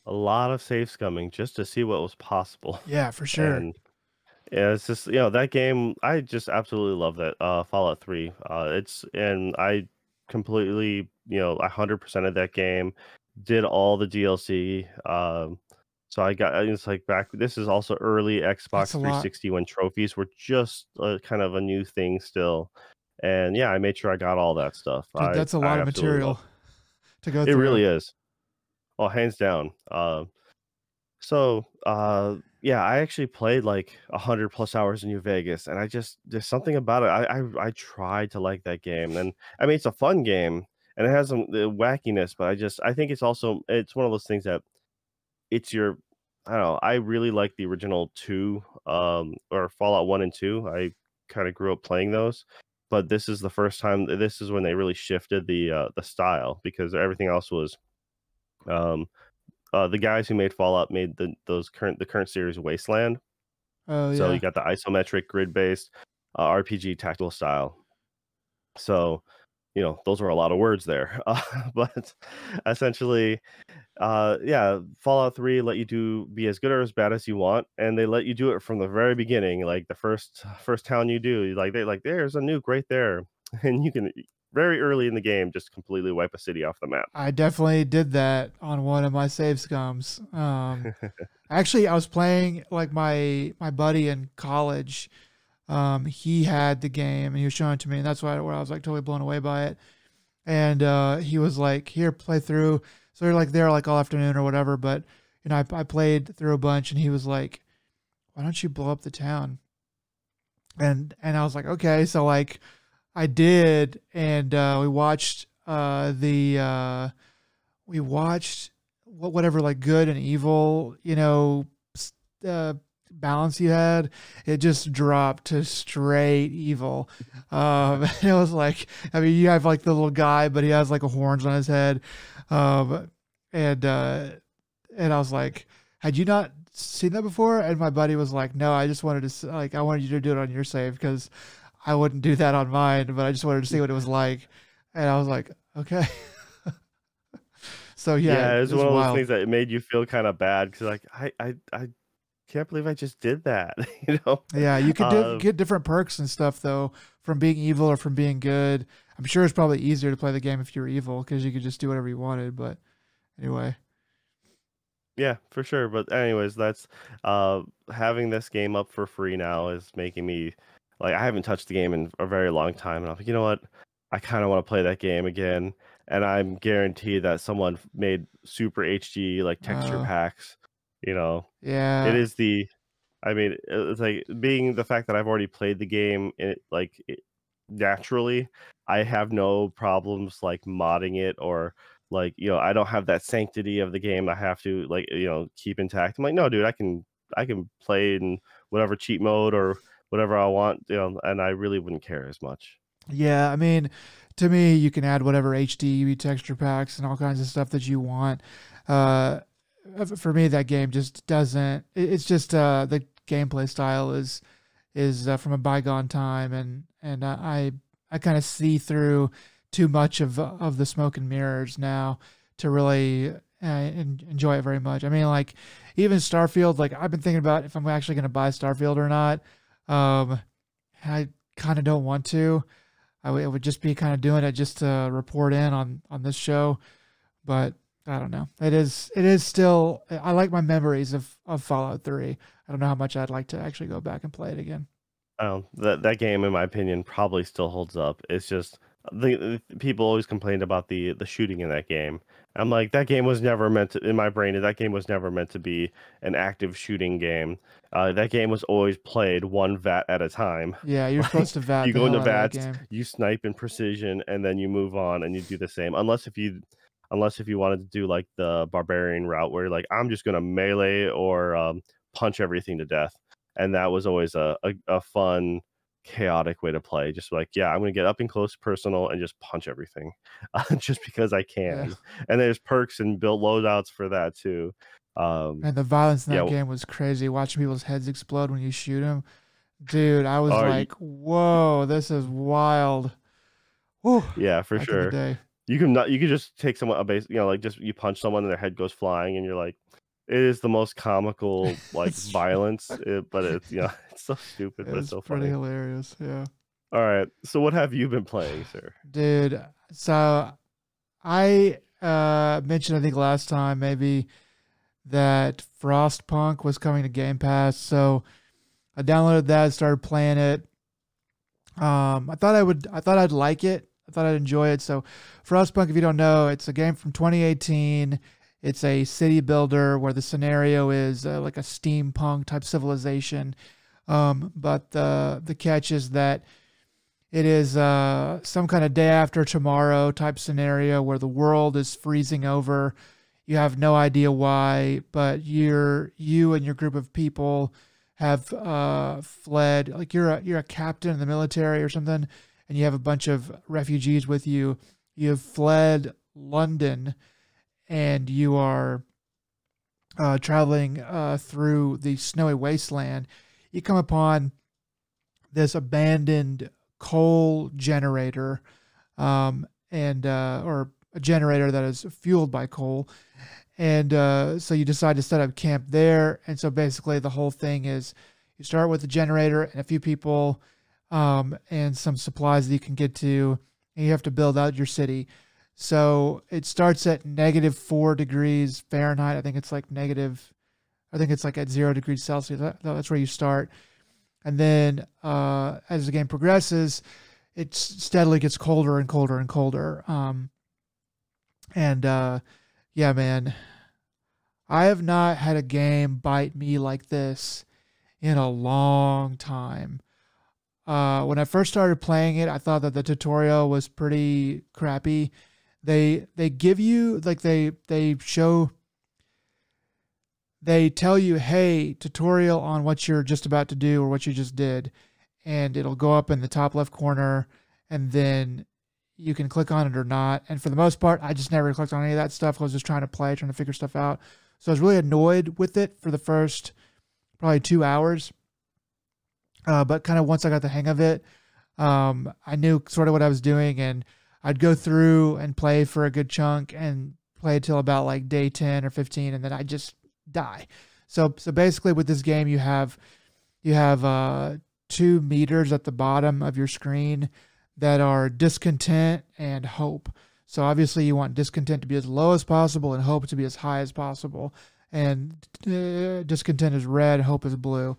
A lot of save scumming just to see what was possible. Yeah, for sure. And yeah, it's just you know that game. I just absolutely love that uh, Fallout Three. Uh, it's and I completely you know hundred percent of that game. Did all the DLC. Um, so I got it's like back. This is also early Xbox That's a lot. 360 when trophies were just uh, kind of a new thing still. And yeah, I made sure I got all that stuff. Dude, I, that's a lot of material to go Through. it really is. Oh, hands down. Uh, so uh, yeah, I actually played like hundred plus hours in New Vegas, and I just there's something about it. I, I I tried to like that game, and I mean it's a fun game, and it has some the wackiness, but I just I think it's also it's one of those things that it's your I don't know. I really like the original two, um, or Fallout one and two. I kind of grew up playing those, but this is the first time. This is when they really shifted the uh, the style because everything else was, um, uh, the guys who made Fallout made the those current the current series Wasteland. Oh yeah. So you got the isometric grid based uh, RPG tactical style. So, you know, those are a lot of words there. Uh, but essentially, uh, yeah, Fallout 3 let you do be as good or as bad as you want, and they let you do it from the very beginning. Like the first first town you do, like they like there's a nuke right there, and you can very early in the game just completely wipe a city off the map. I definitely did that on one of my save scums. Um, actually, I was playing like my my buddy in college. Um, he had the game and he was showing it to me, and that's why where I was like totally blown away by it. And uh, he was like, "Here, play through." So they're like there like all afternoon or whatever. But you know, I, I played through a bunch, and he was like, "Why don't you blow up the town?" And and I was like, "Okay." So like, I did, and uh, we watched uh, the uh, we watched whatever like good and evil, you know, uh, balance you had. It just dropped to straight evil. Um, it was like, I mean, you have like the little guy, but he has like a horns on his head, um, and uh, and I was like, had you not seen that before? And my buddy was like, no, I just wanted to like I wanted you to do it on your save because I wouldn't do that on mine, but I just wanted to see what it was like. And I was like, okay. so yeah, Yeah, it it's was one of those things that made you feel kind of bad because like I I I can't believe I just did that. you know. Yeah, you could di- Um, get different perks and stuff though from being evil or from being good. I'm sure it's probably easier to play the game if you're evil because you could just do whatever you wanted. But anyway, Yeah, for sure. But anyways, that's uh having this game up for free now is making me like I haven't touched the game in a very long time, and I'm like, you know what? I kind of want to play that game again, and I'm guaranteed that someone made super HD like texture Uh, packs. You know, yeah, it is the I mean, it's like being the fact that I've already played the game, it like it, naturally, I have no problems like modding it or like you know I don't have that sanctity of the game I have to like you know keep intact. I'm like, no, dude, I can I can play in whatever cheat mode or whatever I want, you know, and I really wouldn't care as much. yeah. I mean, to me, you can add whatever HD texture packs and all kinds of stuff that you want. Uh, for me, that game just doesn't. It's just uh, the gameplay style is is uh, from a bygone time, and and I I kind of see through too much of of the smoke and mirrors now to really uh, enjoy it very much. I mean, like even Starfield, like I've been thinking about if I'm actually going to buy Starfield or not. Um, I kind of don't want to. I would, it would just be kind of doing it just to report in on on this show, but I don't know. It is it is still. I like my memories of of Fallout Three. I don't know how much I'd like to actually go back and play it again. Oh, that that game, in my opinion, probably still holds up. It's just the, the people always complained about the the shooting in that game. I'm like, that game was never meant to. In my brain, that game was never meant to be an active shooting game. Uh, that game was always played one vat at a time. Yeah, you're Like supposed to vat you go into vats, you snipe in precision, and then you move on and you do the same. Unless if you, unless if you wanted to do like the barbarian route, where like I'm just gonna melee or um, punch everything to death, and that was always a a, a fun chaotic way to play. Just like, yeah, I'm gonna get up and close personal and just punch everything, uh, just because I Yeah, can. And there's perks and built loadouts for that too. Um, and the violence in yeah, that w- game was crazy. Watching people's heads explode when you shoot them, dude. I was uh, y- like, whoa, this is wild. Whew, yeah, for sure. You can not, you can just take someone a base, you know, like just you punch someone and their head goes flying, and you're like, it is the most comical like violence, it, but it's you know, it's so stupid, but it's so funny. it's so pretty funny. hilarious. Yeah. All right, so what have you been playing, sir? Dude, so I uh mentioned I think last time maybe that Frostpunk was coming to Game Pass, so I downloaded that, started playing it. Um I thought I would I thought I'd like it. I thought I'd enjoy it. So Frostpunk, if you don't know, it's a game from 2018. It's a city builder where the scenario is uh, like a steampunk type civilization. Um, but the the catch is that it is uh, some kind of day after tomorrow type scenario where the world is freezing over. You have no idea why, but you're you and your group of people have uh, fled. Like you're a you're a captain in the military or something, and you have a bunch of refugees with you. You have fled London, and you are uh, traveling uh, through the snowy wasteland. You come upon this abandoned coal generator um, and uh, or a generator that is fueled by coal. And uh, so you decide to set up camp there. And so basically the whole thing is you start with the generator and a few people um, and some supplies that you can get to. And you have to build out your city so it starts at negative four degrees fahrenheit i think it's like negative i think it's like at zero degrees celsius that, that's where you start and then uh, as the game progresses, it steadily gets colder and colder and colder. Um, and uh, yeah, man, I have not had a game bite me like this in a long time. Uh, when I first started playing it, I thought that the tutorial was pretty crappy. They they give you like they they show they tell you, hey, tutorial on what you're just about to do or what you just did. And it'll go up in the top left corner and then you can click on it or not. And for the most part, I just never clicked on any of that stuff. I was just trying to play, trying to figure stuff out. So I was really annoyed with it for the first probably two hours. Uh, but kind of once I got the hang of it, um, I knew sort of what I was doing and I'd go through and play for a good chunk and play till about like day 10 or 15 and then I just die. So so basically with this game you have you have uh two meters at the bottom of your screen that are discontent and hope. So obviously you want discontent to be as low as possible and hope to be as high as possible. and uh, discontent is red, hope is blue.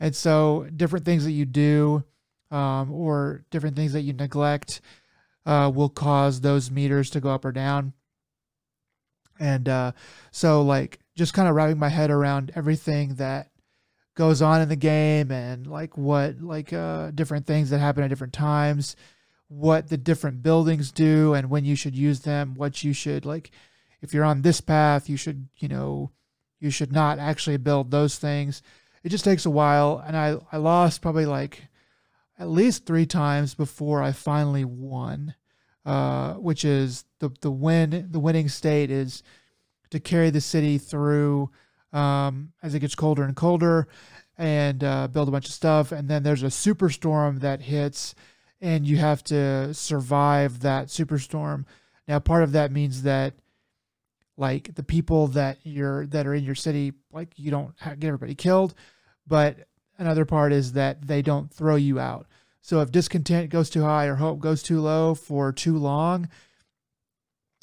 And so, different things that you do um, or different things that you neglect uh, will cause those meters to go up or down. And uh, so, like, just kind of wrapping my head around everything that goes on in the game and like what like uh different things that happen at different times what the different buildings do and when you should use them what you should like if you're on this path you should you know you should not actually build those things it just takes a while and i i lost probably like at least three times before i finally won uh which is the the win the winning state is to carry the city through um, as it gets colder and colder and uh, build a bunch of stuff. And then there's a superstorm that hits, and you have to survive that superstorm. Now, part of that means that like the people that you're that are in your city, like you don't get everybody killed, but another part is that they don't throw you out. So if discontent goes too high or hope goes too low for too long,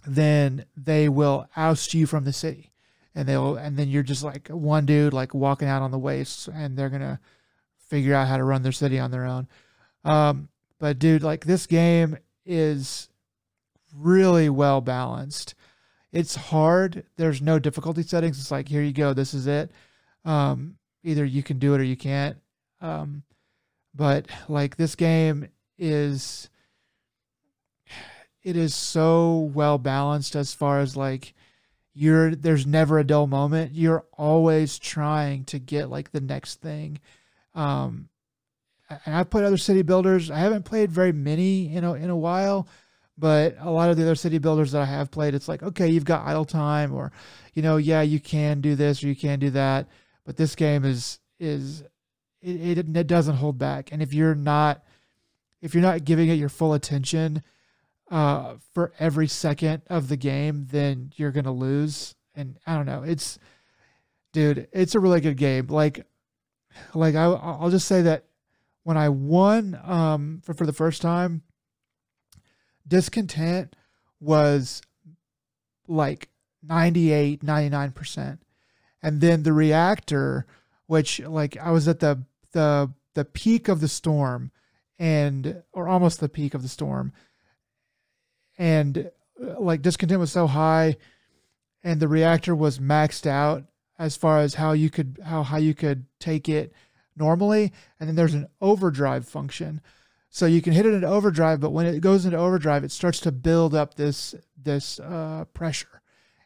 then they will oust you from the city. And they'll and then you're just like one dude like walking out on the wastes and they're gonna figure out how to run their city on their own. Um, but dude like this game is really well balanced. It's hard. There's no difficulty settings. It's like here you go this is it. Um, either you can do it or you can't. Um, but like this game is it is so well balanced as far as like you're there's never a dull moment. You're always trying to get like the next thing. Um and i've played other city builders. I haven't played very many you know in a while but a lot of the other city builders that i have played it's like okay you've got idle time or you know yeah you can do this or you can do that but this game is is it, it, it doesn't hold back and if you're not if you're not giving it your full attention uh, for every second of the game, then you're gonna lose. And I don't know. It's, dude, it's a really good game. Like, like I, I'll just say that when I won um, for for the first time, discontent was like 98 99% and then the reactor which like i was at the the the peak of the storm and or almost the peak of the storm. And uh, like discontent was so high and the reactor was maxed out as far as how you could how how you could take it normally. And then there's an overdrive function. So you can hit it in overdrive but when it goes into overdrive it starts to build up this this uh, pressure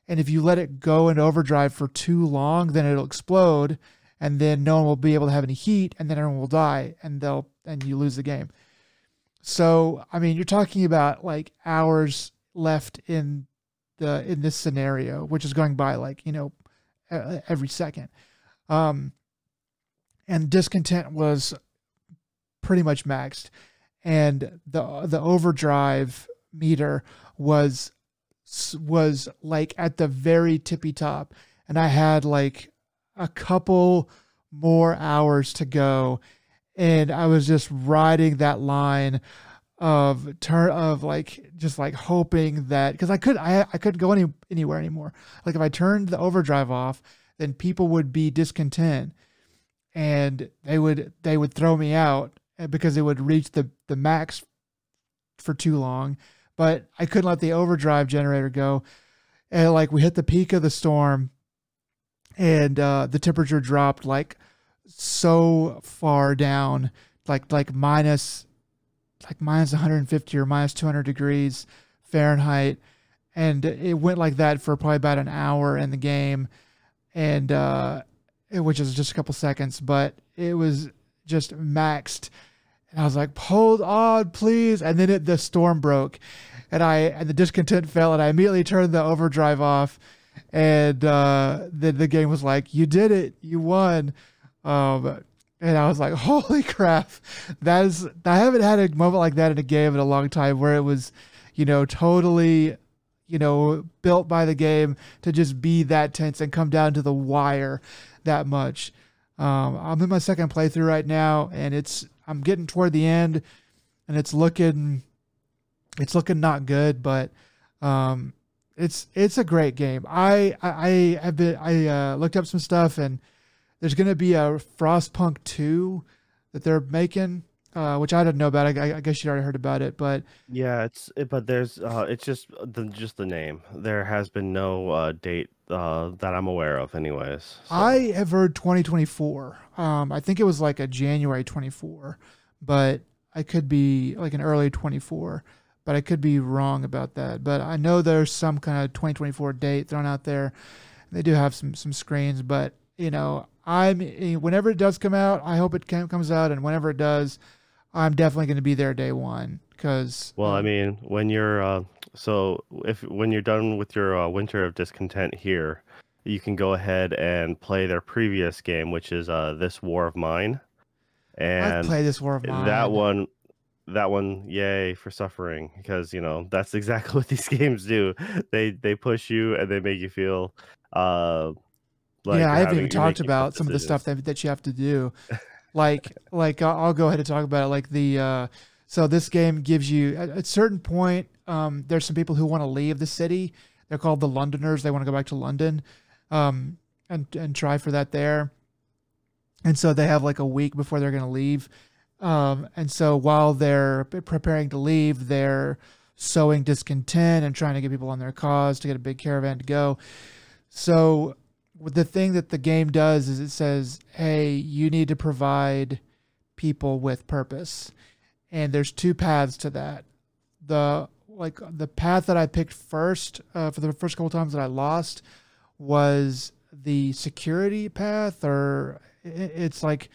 and if you let it go into overdrive for too long then it'll explode and then no one will be able to have any heat and then everyone will die and they'll and you lose the game so, I mean, you're talking about like hours left in the in this scenario, which is going by like you know every second. Um, and discontent was pretty much maxed, and the the overdrive meter was was like at the very tippy top, and I had like a couple more hours to go and I was just riding that line of turn of like just like hoping that because I could I I couldn't go any anywhere anymore. Like if I turned the overdrive off, then people would be discontent, and they would they would throw me out eh, because it would reach the the max for too long. But I couldn't let the overdrive generator go, and like we hit the peak of the storm, and uh, the temperature dropped like so far down, like like minus like minus 150 or minus 200 degrees Fahrenheit, and it went like that for probably about an hour in the game, and uh, which is just a couple seconds, but it was just maxed. And I was like, hold on, please. And then it, the storm broke, and I and the discontent fell, and I immediately turned the overdrive off, and uh, then the game was like, you did it, you won. Um, and I was like, holy crap. That is, I haven't had a moment like that in a game in a long time where it was, you know, totally, you know, built by the game to just be that tense and come down to the wire that much. Um, I'm in my second playthrough right now and it's, I'm getting toward the end and it's looking, it's looking not good, but, um, it's it's a great game. I I, I have been I uh, looked up some stuff and there's going to be a Frostpunk two that they're making, uh, which I didn't know about. I, I guess you already heard about it, but Yeah, it's it, but there's uh, it's just the just the name. There has been no uh, date uh, that I'm aware of, anyways. So, I have heard 2024. Um, I think it was like a January 24, but I could be like an early 24, but I could be wrong about that. But I know there's some kind of 2024 date thrown out there. They do have some some screens, but you know, I'm eh, whenever it does come out, I hope it comes out, and whenever it does, I'm definitely going to be there day one because. well, I mean, when you're uh, so if when you're done with your uh, Winter of Discontent here, you can go ahead and play their previous game, which is uh, this War of Mine, and play this War of Mine. that one that one yay for suffering because you know that's exactly what these games do they they push you and they make you feel uh like yeah, I haven't even talked about some of the stuff that, that you have to do. Like, like I'll go ahead and talk about it. Like the, uh, so this game gives you at a certain point. Um, there's some people who want to leave the city. They're called the Londoners. They want to go back to London, um, and and try for that there. And so they have like a week before they're going to leave. Um, and so while they're preparing to leave, they're sowing discontent and trying to get people on their cause to get a big caravan to go. So the thing that the game does is it says, "Hey, you need to provide people with purpose." And there's two paths to that. The like the path that I picked first uh, for the first couple times that I lost was the security path, or it's like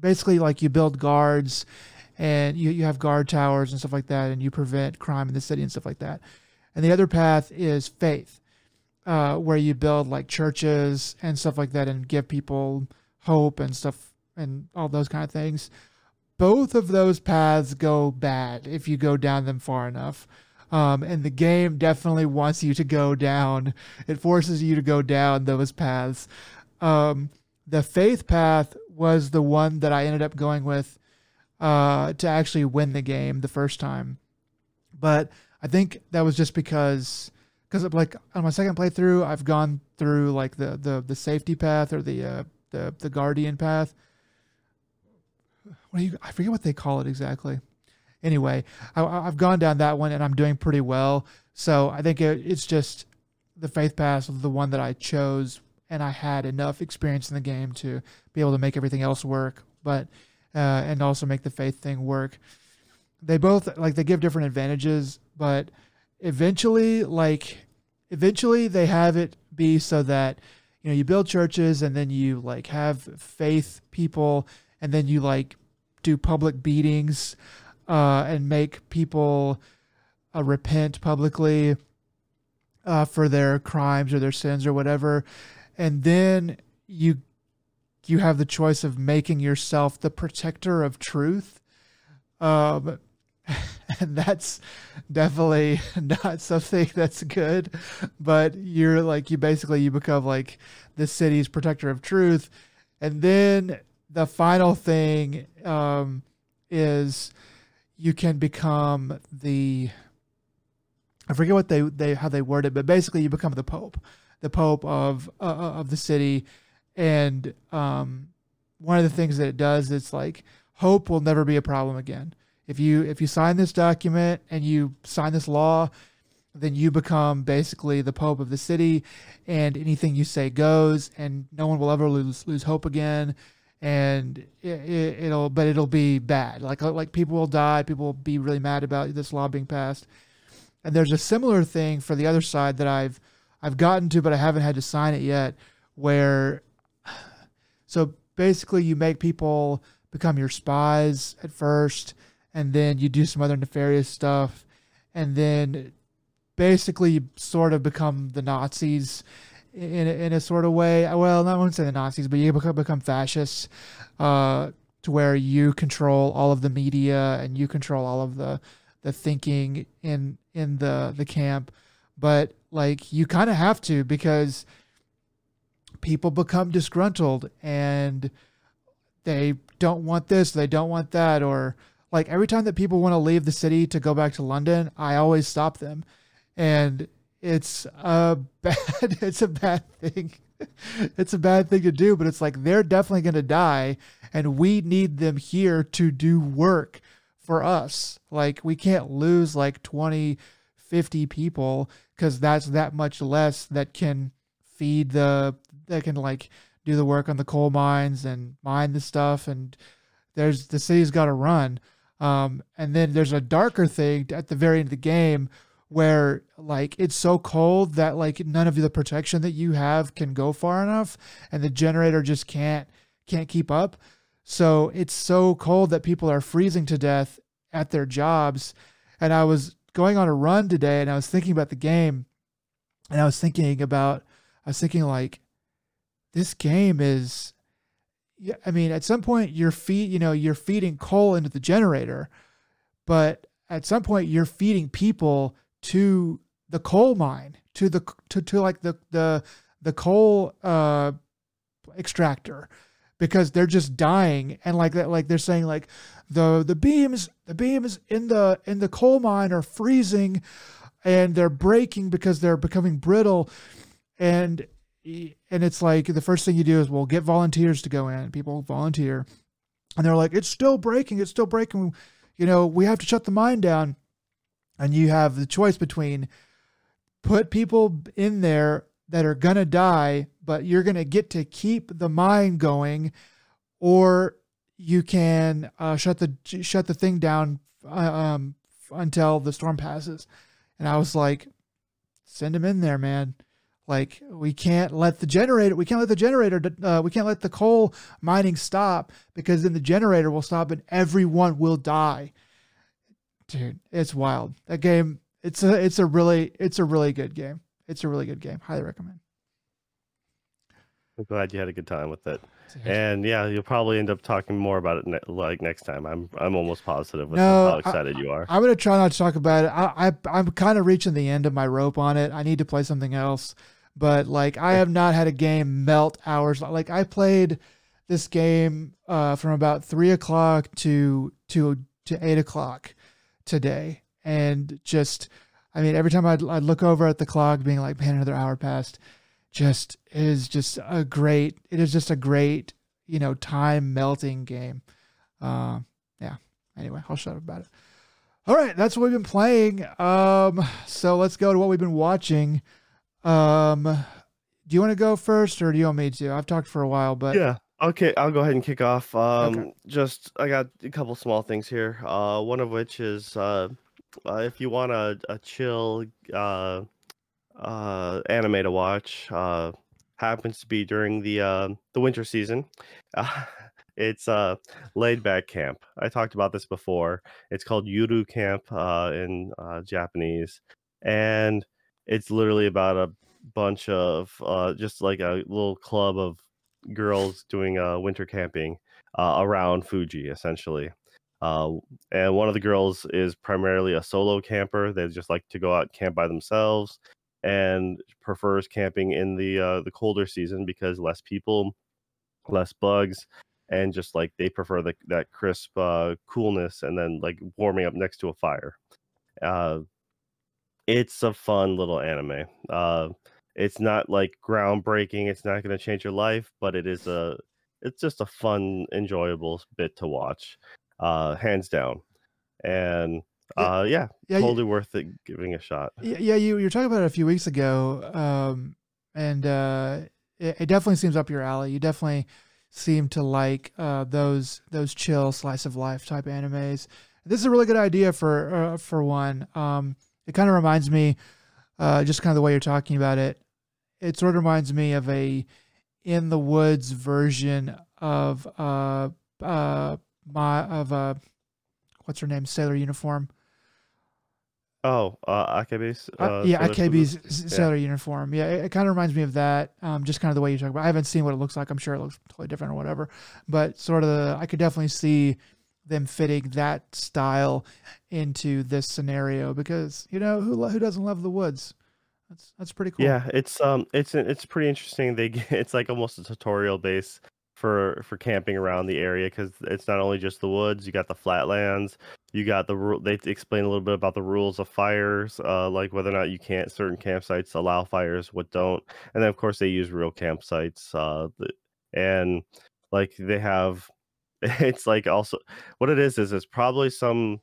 basically like you build guards and you, you have guard towers and stuff like that, and you prevent crime in the city and stuff like that. And the other path is faith, uh, where you build like churches and stuff like that and give people hope and stuff and all those kind of things. Both of those paths go bad if you go down them far enough. Um, and the game definitely wants you to go down. It forces you to go down those paths. Um, the faith path was the one that I ended up going with uh, to actually win the game the first time. But I think that was just because because like on my second playthrough, I've gone through like the the the safety path or the uh, the the guardian path. What do you? I forget what they call it exactly. Anyway, I, I've gone down that one and I'm doing pretty well. So I think it, it's just the faith path was the one that I chose, and I had enough experience in the game to be able to make everything else work, but uh, and also make the faith thing work. They both like they give different advantages, but eventually, like eventually, they have it be so that you know you build churches and then you like have faith people, and then you like do public beatings uh, and make people uh, repent publicly uh, for their crimes or their sins or whatever, and then you you have the choice of making yourself the protector of truth. Um, and that's definitely not something that's good. But you're like you basically you become like the city's protector of truth, and then the final thing um, is you can become the I forget what they, they how they word it, but basically you become the pope, the pope of uh, of the city, and um, one of the things that it does is like hope will never be a problem again. If you if you sign this document and you sign this law, then you become basically the pope of the city, and anything you say goes, and no one will ever lose lose hope again. And it, it'll, but it'll be bad. Like like people will die. People will be really mad about this law being passed. And there's a similar thing for the other side that I've I've gotten to, but I haven't had to sign it yet. Where so basically you make people become your spies at first, and then you do some other nefarious stuff, and then basically you sort of become the Nazis in a, in a sort of way. Well, not want to say the Nazis, but you become become fascists, uh, to where you control all of the media and you control all of the the thinking in in the the camp. But like you kind of have to because people become disgruntled and they don't want this, they don't want that, or like every time that people want to leave the city to go back to London, I always stop them. And it's a bad it's a bad thing. it's a bad thing to do, but it's like they're definitely going to die and we need them here to do work for us. Like we can't lose like 20 50 people cuz that's that much less that can feed the that can like do the work on the coal mines and mine the stuff and there's the city's got to run. Um, and then there's a darker thing at the very end of the game where like it's so cold that like none of the protection that you have can go far enough and the generator just can't can't keep up. So it's so cold that people are freezing to death at their jobs. And i was going on a run today and i was thinking about the game and i was thinking about i was thinking like this game is i mean at some point you're feed you know you're feeding coal into the generator but at some point you're feeding people to the coal mine, to the to, to like the the the coal uh, extractor, because they're just dying and like that like they're saying like the the beams the beams in the in the coal mine are freezing and they're breaking because they're becoming brittle and and it's like the first thing you do is well get volunteers to go in people volunteer and they're like it's still breaking it's still breaking you know we have to shut the mine down and you have the choice between put people in there that are going to die, but you're going to get to keep the mine going, or you can uh, shut the shut the thing down uh, um, until the storm passes. And I was like, send them in there, man. Like we can't let the generator, we can't let the generator, uh, we can't let the coal mining stop because then the generator will stop and everyone will die dude, it's wild. That game, it's a it's a really it's a really good game. It's a really good game. Highly recommend. I'm glad you had a good time with it. And yeah, you'll probably end up talking more about it ne- like next time. I'm I'm almost positive with no, how excited I, you are. I'm gonna try not to talk about it. I, I I'm kind of reaching the end of my rope on it. I need to play something else. But like I have not had a game melt hours. Like I played this game uh, from about three o'clock to to to eight o'clock today and just i mean every time I'd, I'd look over at the clock being like man another hour passed just it is just a great it is just a great you know time melting game uh, yeah anyway i'll shut up about it all right that's what we've been playing um so let's go to what we've been watching um do you want to go first or do you want me to i've talked for a while but yeah Okay, I'll go ahead and kick off. Um, okay. Just I got a couple small things here. Uh, one of which is uh, uh, if you want a, a chill uh, uh, anime to watch, uh, happens to be during the uh, the winter season. Uh, it's uh, laid back camp. I talked about this before. It's called Yuru Camp uh, in uh, Japanese, and it's literally about a bunch of uh, just like a little club of girls doing uh, winter camping uh, around Fuji, essentially. Uh, and one of the girls is primarily a solo camper. They just like to go out and camp by themselves, and prefers camping in the uh, the colder season because less people, less bugs, and just like they prefer the, that crisp uh, coolness, and then like warming up next to a fire. Uh, it's a fun little anime. Uh, it's not like groundbreaking. It's not going to change your life, but it is a it's just a fun, enjoyable bit to watch, uh, hands down. And uh, yeah, yeah, totally you, worth it giving a shot. Yeah, you you were talking about it a few weeks ago, um, and uh, it, it, definitely seems up your alley. You definitely seem to like uh, those those chill slice of life type animes. This is a really good idea for uh, for one. Um, it kind of reminds me uh, just kind of the way you're talking about it, it sort of reminds me of a in the woods version of uh uh my of uh what's her name sailor uniform. Oh, uh, Akebi's. Uh, uh, yeah, Akebi's sailor yeah. uniform. Yeah, it, it kind of reminds me of that. Um, just kind of the way you talk about. I haven't seen what it looks like. I'm sure it looks totally different or whatever. But sort of, the, I could definitely see them fitting that style into this scenario because you know who who doesn't love the woods. That's that's pretty cool. Yeah, it's um, it's it's pretty interesting. They get, it's like almost a tutorial base for for camping around the area because it's not only just the woods. You got the flatlands, You got the rule. They explain a little bit about the rules of fires, uh, like whether or not you can't certain campsites allow fires, what don't, and then of course they use real campsites. Uh, and like they have, it's like also what it is is it's probably some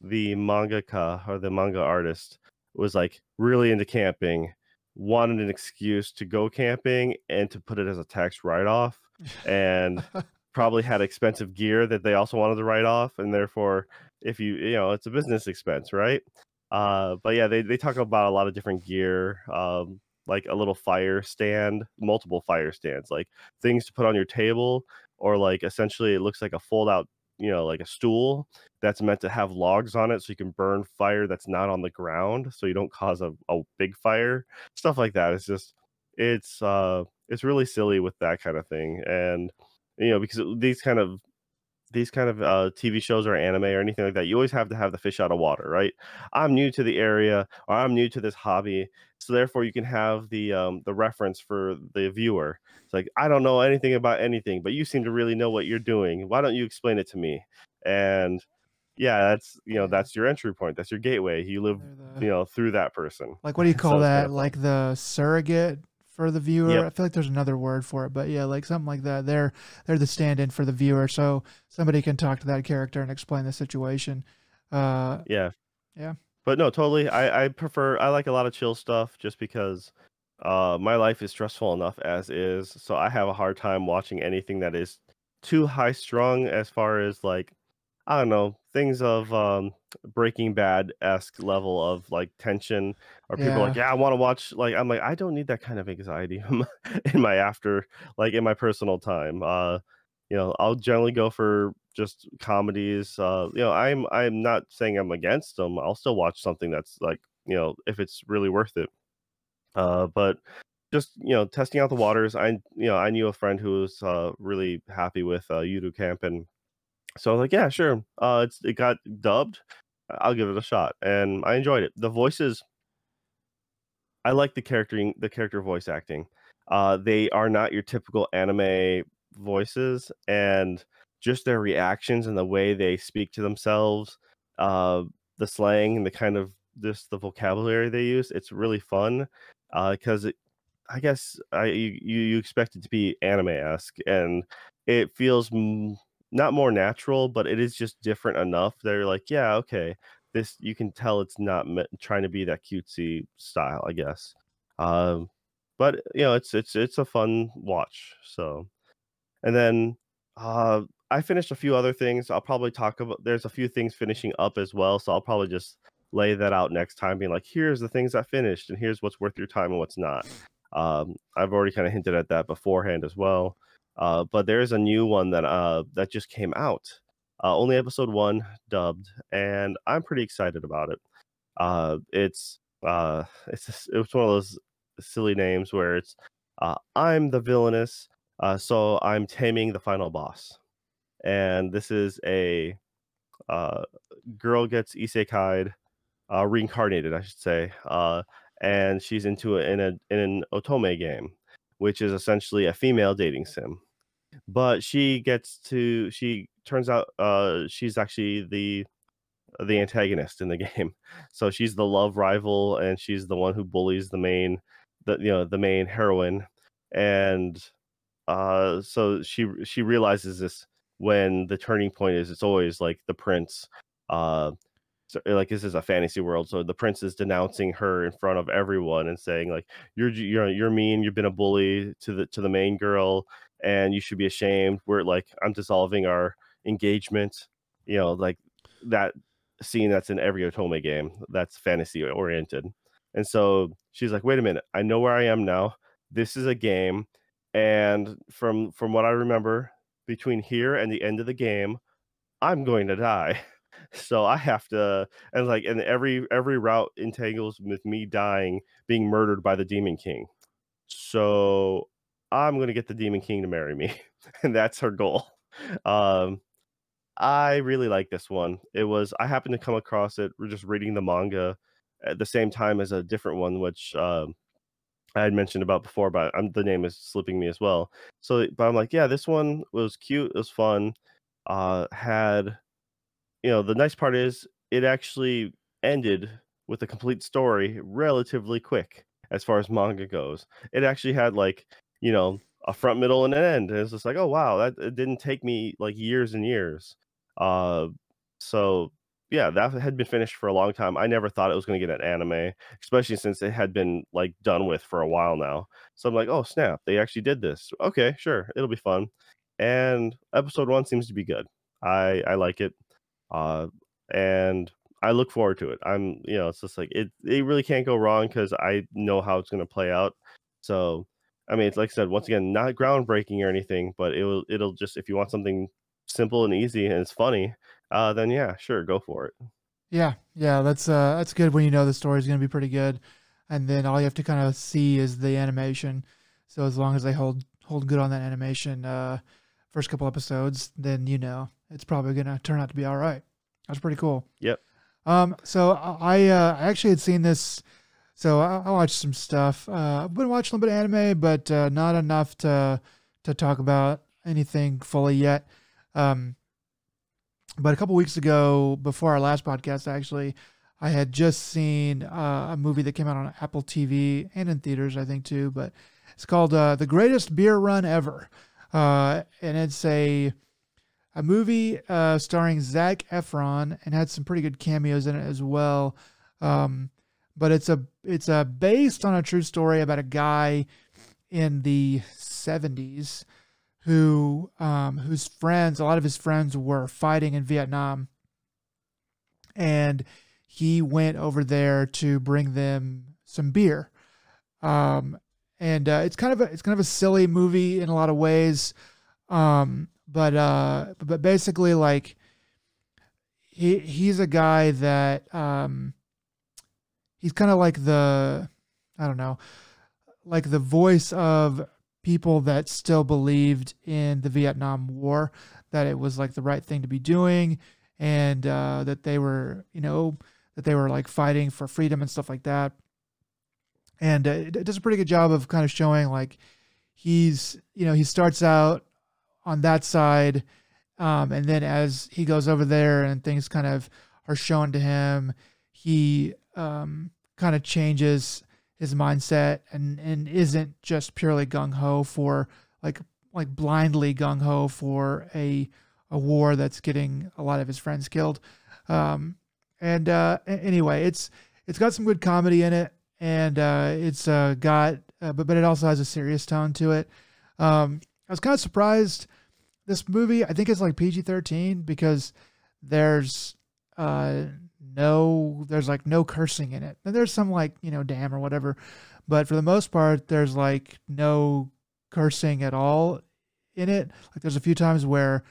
the mangaka or the manga artist was like really into camping, wanted an excuse to go camping and to put it as a tax write off, and probably had expensive gear that they also wanted to write off, and therefore, if you you know, it's a business expense, right? Uh, but yeah, they they talk about a lot of different gear, um, like a little fire stand, multiple fire stands, like things to put on your table, or like essentially it looks like a fold out, you know, like a stool that's meant to have logs on it so you can burn fire that's not on the ground, so you don't cause a, a big fire, stuff like that. It's just it's uh it's really silly with that kind of thing and you know, because these kind of these kind of uh, TV shows or anime or anything like that, you always have to have the fish out of water, right? I'm new to the area, or I'm new to this hobby, so therefore you can have the um, the reference for the viewer. It's like I don't know anything about anything, but you seem to really know what you're doing. Why don't you explain it to me? And yeah, that's you know that's your entry point. That's your gateway. You live They're you know through that person. like what do you so call kind that? of. Like the surrogate for the viewer. Yep. I feel like there's another word for it, but yeah, like something like that. They're they're the stand-in for the viewer, so somebody can talk to that character and explain the situation. Uh, Yeah. yeah, But no, totally. I I prefer I like a lot of chill stuff just because uh my life is stressful enough as is. So I have a hard time watching anything that is too high strung as far as like I don't know, things of um Breaking Bad-esque level of like tension or people are like, yeah, "Yeah, I want to watch like I'm like I don't need that kind of anxiety in my, in my after like in my personal time. Uh you know, I'll generally go for just comedies. Uh, you know, I'm I'm not saying I'm against them. I'll still watch something that's like, you know, if it's really worth it. Uh, but just you know, testing out the waters. I you know, I knew a friend who was uh, really happy with uh, Yuru Camp, and so I was like, yeah, sure. Uh, it's it got dubbed. I'll give it a shot, and I enjoyed it. The voices I like the charactering the character voice acting. Uh, they are not your typical anime voices, and just their reactions and the way they speak to themselves, uh, the slang and the kind of just the vocabulary they use, it's really fun. Because it I guess I you you expect it to be anime-esque, and it feels m not more natural, but it is just different enough. They're like, "Yeah, okay." This you can tell it's not meant trying to be that cutesy style, I guess. Um, but, you know, it's it's it's a fun watch, so and then, uh, I finished a few other things. I'll probably talk about there's a few things finishing up as well, so I'll probably just lay that out next time, being like, "Here's the things I finished, and here's what's worth your time and what's not." Um, I've already kinda hinted at that beforehand as well. Uh, but there's a new one that, uh, that just came out. Uh, only episode 1 dubbed, and I'm pretty excited about it. Uh, it's, uh, it's it's one of those silly names where it's, uh, "I'm the villainess, uh, so I'm taming the final boss." And this is a, uh, girl gets isekai'd, uh, reincarnated, I should say, uh, and she's into in a in an otome game, which is essentially a female dating sim. But she gets to she turns out, uh, she's actually the the antagonist in the game. So she's the love rival, and she's the one who bullies the main the you know, the main heroine, and, uh, so she she realizes this when the turning point is it's always, like, the prince, uh, so like, this is a fantasy world, so the prince is denouncing her in front of everyone and saying, like, "You're you're you're mean, you've been a bully to the to the main girl, and you should be ashamed. We're like, I'm dissolving our engagement." You know, like, that scene that's in every Otome game that's fantasy oriented. And so she's like, "Wait a minute, I know where I am now. This is a game, and from from what I remember, between here and the end of the game, I'm going to die. So I have to and like and every every route entangles with me dying, being murdered by the Demon King. So I'm gonna get the Demon King to marry me, and that's her goal. Um, I really like this one. It was I happened to come across it r just reading the manga at the same time as a different one, which, um, I had mentioned about before, but I'm the name is slipping me as well. So but I'm like, "Yeah, this one was cute, it was fun." Uh, had you know, the nice part is it actually ended with a complete story relatively quick as far as manga goes. It actually had like, you know, a front, middle, and an end. And it's just like, oh wow, that it didn't take me like years and years. Uh, so yeah, that had been finished for a long time. I never thought it was going to get an anime, especially since it had been like done with for a while now. So I'm like, oh snap, they actually did this. Okay, sure, it'll be fun. And episode one seems to be good. I I like it, uh, and I look forward to it. I'm you know it's just like it it really can't go wrong because I know how it's going to play out. So I mean, it's like I said once again, not groundbreaking or anything, but it will it'll just if you want something simple and easy and it's funny, uh, then yeah, sure, go for it. Yeah, yeah, that's uh, that's good when you know the story is going to be pretty good, and then all you have to kind of see is the animation. So as long as they hold hold good on that animation, uh, first couple episodes, then you know it's probably going to turn out to be all right. That's pretty cool. Yep. Um, so I uh, I actually had seen this. So I, I watched some stuff. Uh, I've been watching a little bit of anime, but uh, not enough to to talk about anything fully yet. Um, but a couple weeks ago, before our last podcast, actually, I had just seen uh, a movie that came out on Apple TV and in theaters, I think too. But it's called uh, "The Greatest Beer Run Ever," uh, and it's a a movie uh, starring Zac Efron and had some pretty good cameos in it as well. Um, but it's a it's a based on a true story about a guy in the 70s who um, whose friends, a lot of his friends were fighting in Vietnam, and he went over there to bring them some beer. Um, and uh, it's kind of a it's kind of a silly movie in a lot of ways, um, but uh, but basically like he he's a guy that um, he's kind of like the I don't know like the voice of people that still believed in the Vietnam War, that it was like the right thing to be doing, and uh, that they were, you know, that they were like fighting for freedom and stuff like that. And uh, it does a pretty good job of kind of showing like he's, you know, he starts out on that side, um, and then as he goes over there and things kind of are shown to him, he um, kind of changes his mindset and and isn't just purely gung ho for like like blindly gung ho for a a war that's getting a lot of his friends killed. Um, and uh, anyway, it's it's got some good comedy in it, and uh, it's uh, got uh, but but it also has a serious tone to it. Um, I was kind of surprised. This movie, I think, it's like PG thirteen because there's uh, no there's like no cursing in it. And there's some like, you know, damn or whatever. But for the most part, there's like no cursing at all in it. Like there's a few times where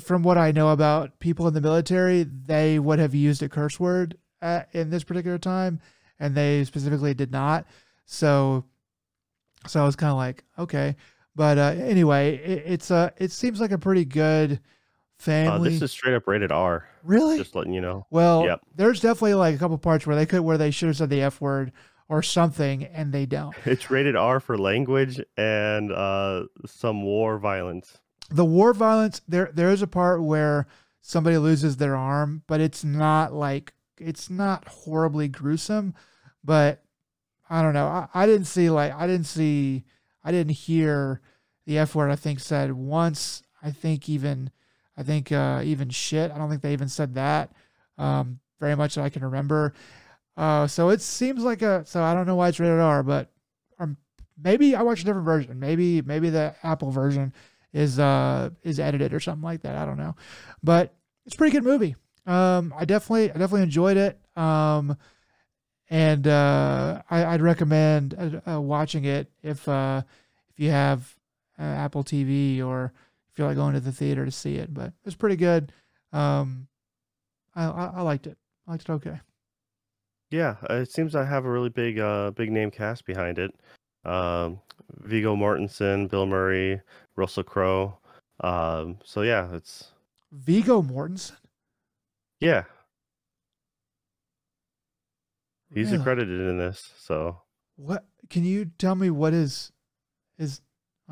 from what I know about people in the military, they would have used a curse word at, in this particular time, and they specifically did not. So, so I was kind of like, okay, but uh, anyway, it, it's a uh, it seems like a pretty good family. Uh, this is straight up rated R. Really? Just letting you know. Well, yep. there's definitely like a couple parts where they could where they should have said the F word or something, and they don't. It's rated R for language and uh, some war violence. The war violence there there is a part where somebody loses their arm, but it's not like it's not horribly gruesome, but I don't know. I, I didn't see like I didn't see I didn't hear the F word I think said once. I think even I think uh, even shit. I don't think they even said that um, very much that I can remember. Uh, so it seems like a. So I don't know why it's rated R, but um, maybe I watched a different version. Maybe maybe the Apple version is uh is edited or something like that. I don't know, but it's a pretty good movie. Um, I definitely I definitely enjoyed it. Um, and uh, I, would recommend uh, uh, watching it if uh if you have uh, Apple TV or feel like going to the theater to see it, but it was pretty good. Um, I, I, I liked it. I liked it okay. Yeah, uh, it seems I have a really big uh big name cast behind it. Um, Viggo Mortensen, Bill Murray, Russell Crowe. Um, so yeah, it's Viggo Mortensen. Yeah, he's really? accredited in this. So what? Can you tell me what is is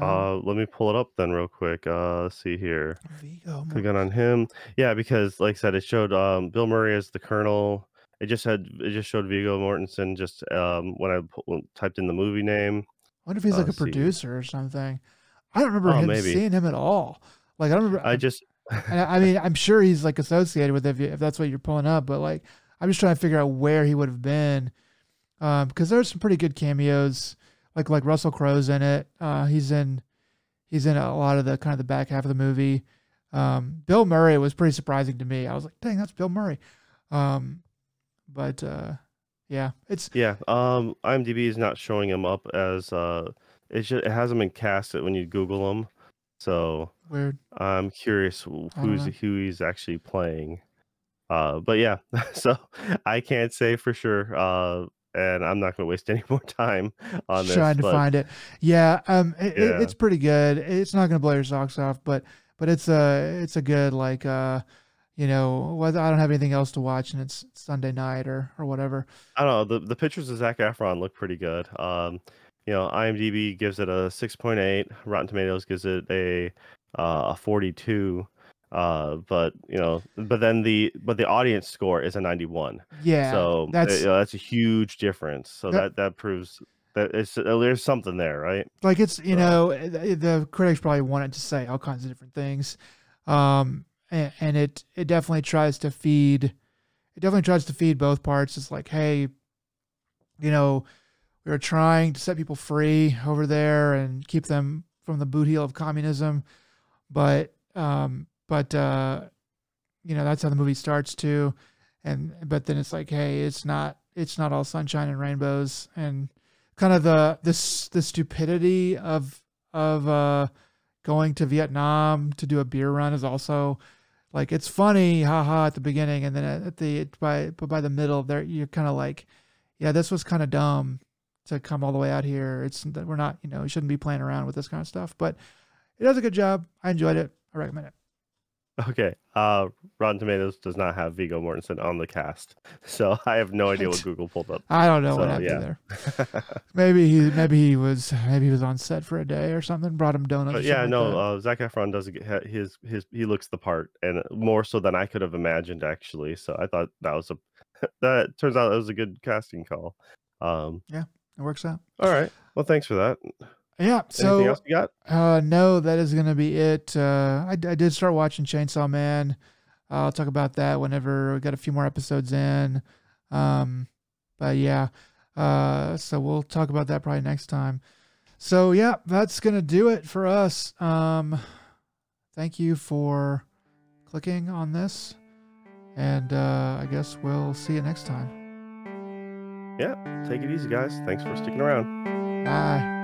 Uh, let me pull it up then real quick. Uh, let's see here. Viggo. Clicking on him. Yeah, because like I said, it showed um Bill Murray as the Colonel. It just had it just showed Viggo Mortensen just um when I pu- typed in the movie name. I wonder if he's Uh, like a producer or something. I don't remember Oh, him maybe. seeing him at all. Like I don't remember. I just I I mean, I'm sure he's like associated with it if, you- if that's what you're pulling up. But like, I'm just trying to figure out where he would have been, um, because there's some pretty good cameos. Like like Russell Crowe's in it. Uh, he's in he's in a lot of the kind of the back half of the movie. Um, Bill Murray was pretty surprising to me. I was like, dang, that's Bill Murray. Um, but uh, yeah, it's yeah. Um, IMDb is not showing him up as uh, it should, it hasn't been casted when you Google him. So weird. I'm curious wh- I don't who's who he's actually playing. Uh, but yeah, so I can't say for sure. Uh, and I'm not going to waste any more time on this. trying to but find it. Yeah, um, it, it- it's pretty good. It's not gonna blow your socks off, but but it's a it's a good like uh, you know, whether I don't have anything else to watch and it's Sunday night or or whatever. I don't know. The the pictures of Zac Efron look pretty good. Um, you know, IMDb gives it a 6.8. Rotten Tomatoes gives it a uh, a 42. Uh, but you know, but then the but the audience score is a 91. Yeah, so uh, that's you know, that's a huge difference. So That- that that proves that it's uh, there's something there, right? like it's you so- know the, the critics probably wanted to say all kinds of different things, um, and, and it it definitely tries to feed, it definitely tries to feed both parts. It's like, hey, you know, we were trying to set people free over there and keep them from the boot heel of communism, but um, but uh, you know that's how the movie starts too, and but then it's like, hey, it's not it's not all sunshine and rainbows. And kind of the this the stupidity of of uh going to Vietnam to do a beer run is also like it's funny haha at the beginning. And then at the by but by the middle there you're kind of like yeah this was kind of dumb to come all the way out here. It's we're not you know we shouldn't be playing around with this kind of stuff. But it does a good job. I enjoyed it. I recommend it Okay. Uh, Rotten Tomatoes does not have Viggo Mortensen on the cast, so I have no idea what Google pulled up. I don't know what happened yeah. there maybe he maybe he was maybe he was on set for a day or something brought him donuts But yeah, no, like uh, Zac Efron does get his his he looks the part, and more so than I could have imagined actually. So I thought that was a that turns out that was a good casting call. Um, yeah, it works out all right, well, thanks for that. Yeah so Anything else you got? Uh, no, that is gonna be it. Uh, I, I did start watching Chainsaw Man. Uh, I'll talk about that whenever we got a few more episodes in. Um, but yeah, uh, so we'll talk about that probably next time. So yeah, that's gonna do it for us. Um, thank you for clicking on this, and uh, I guess we'll see you next time. Yeah, take it easy, guys. Thanks for sticking around. Bye.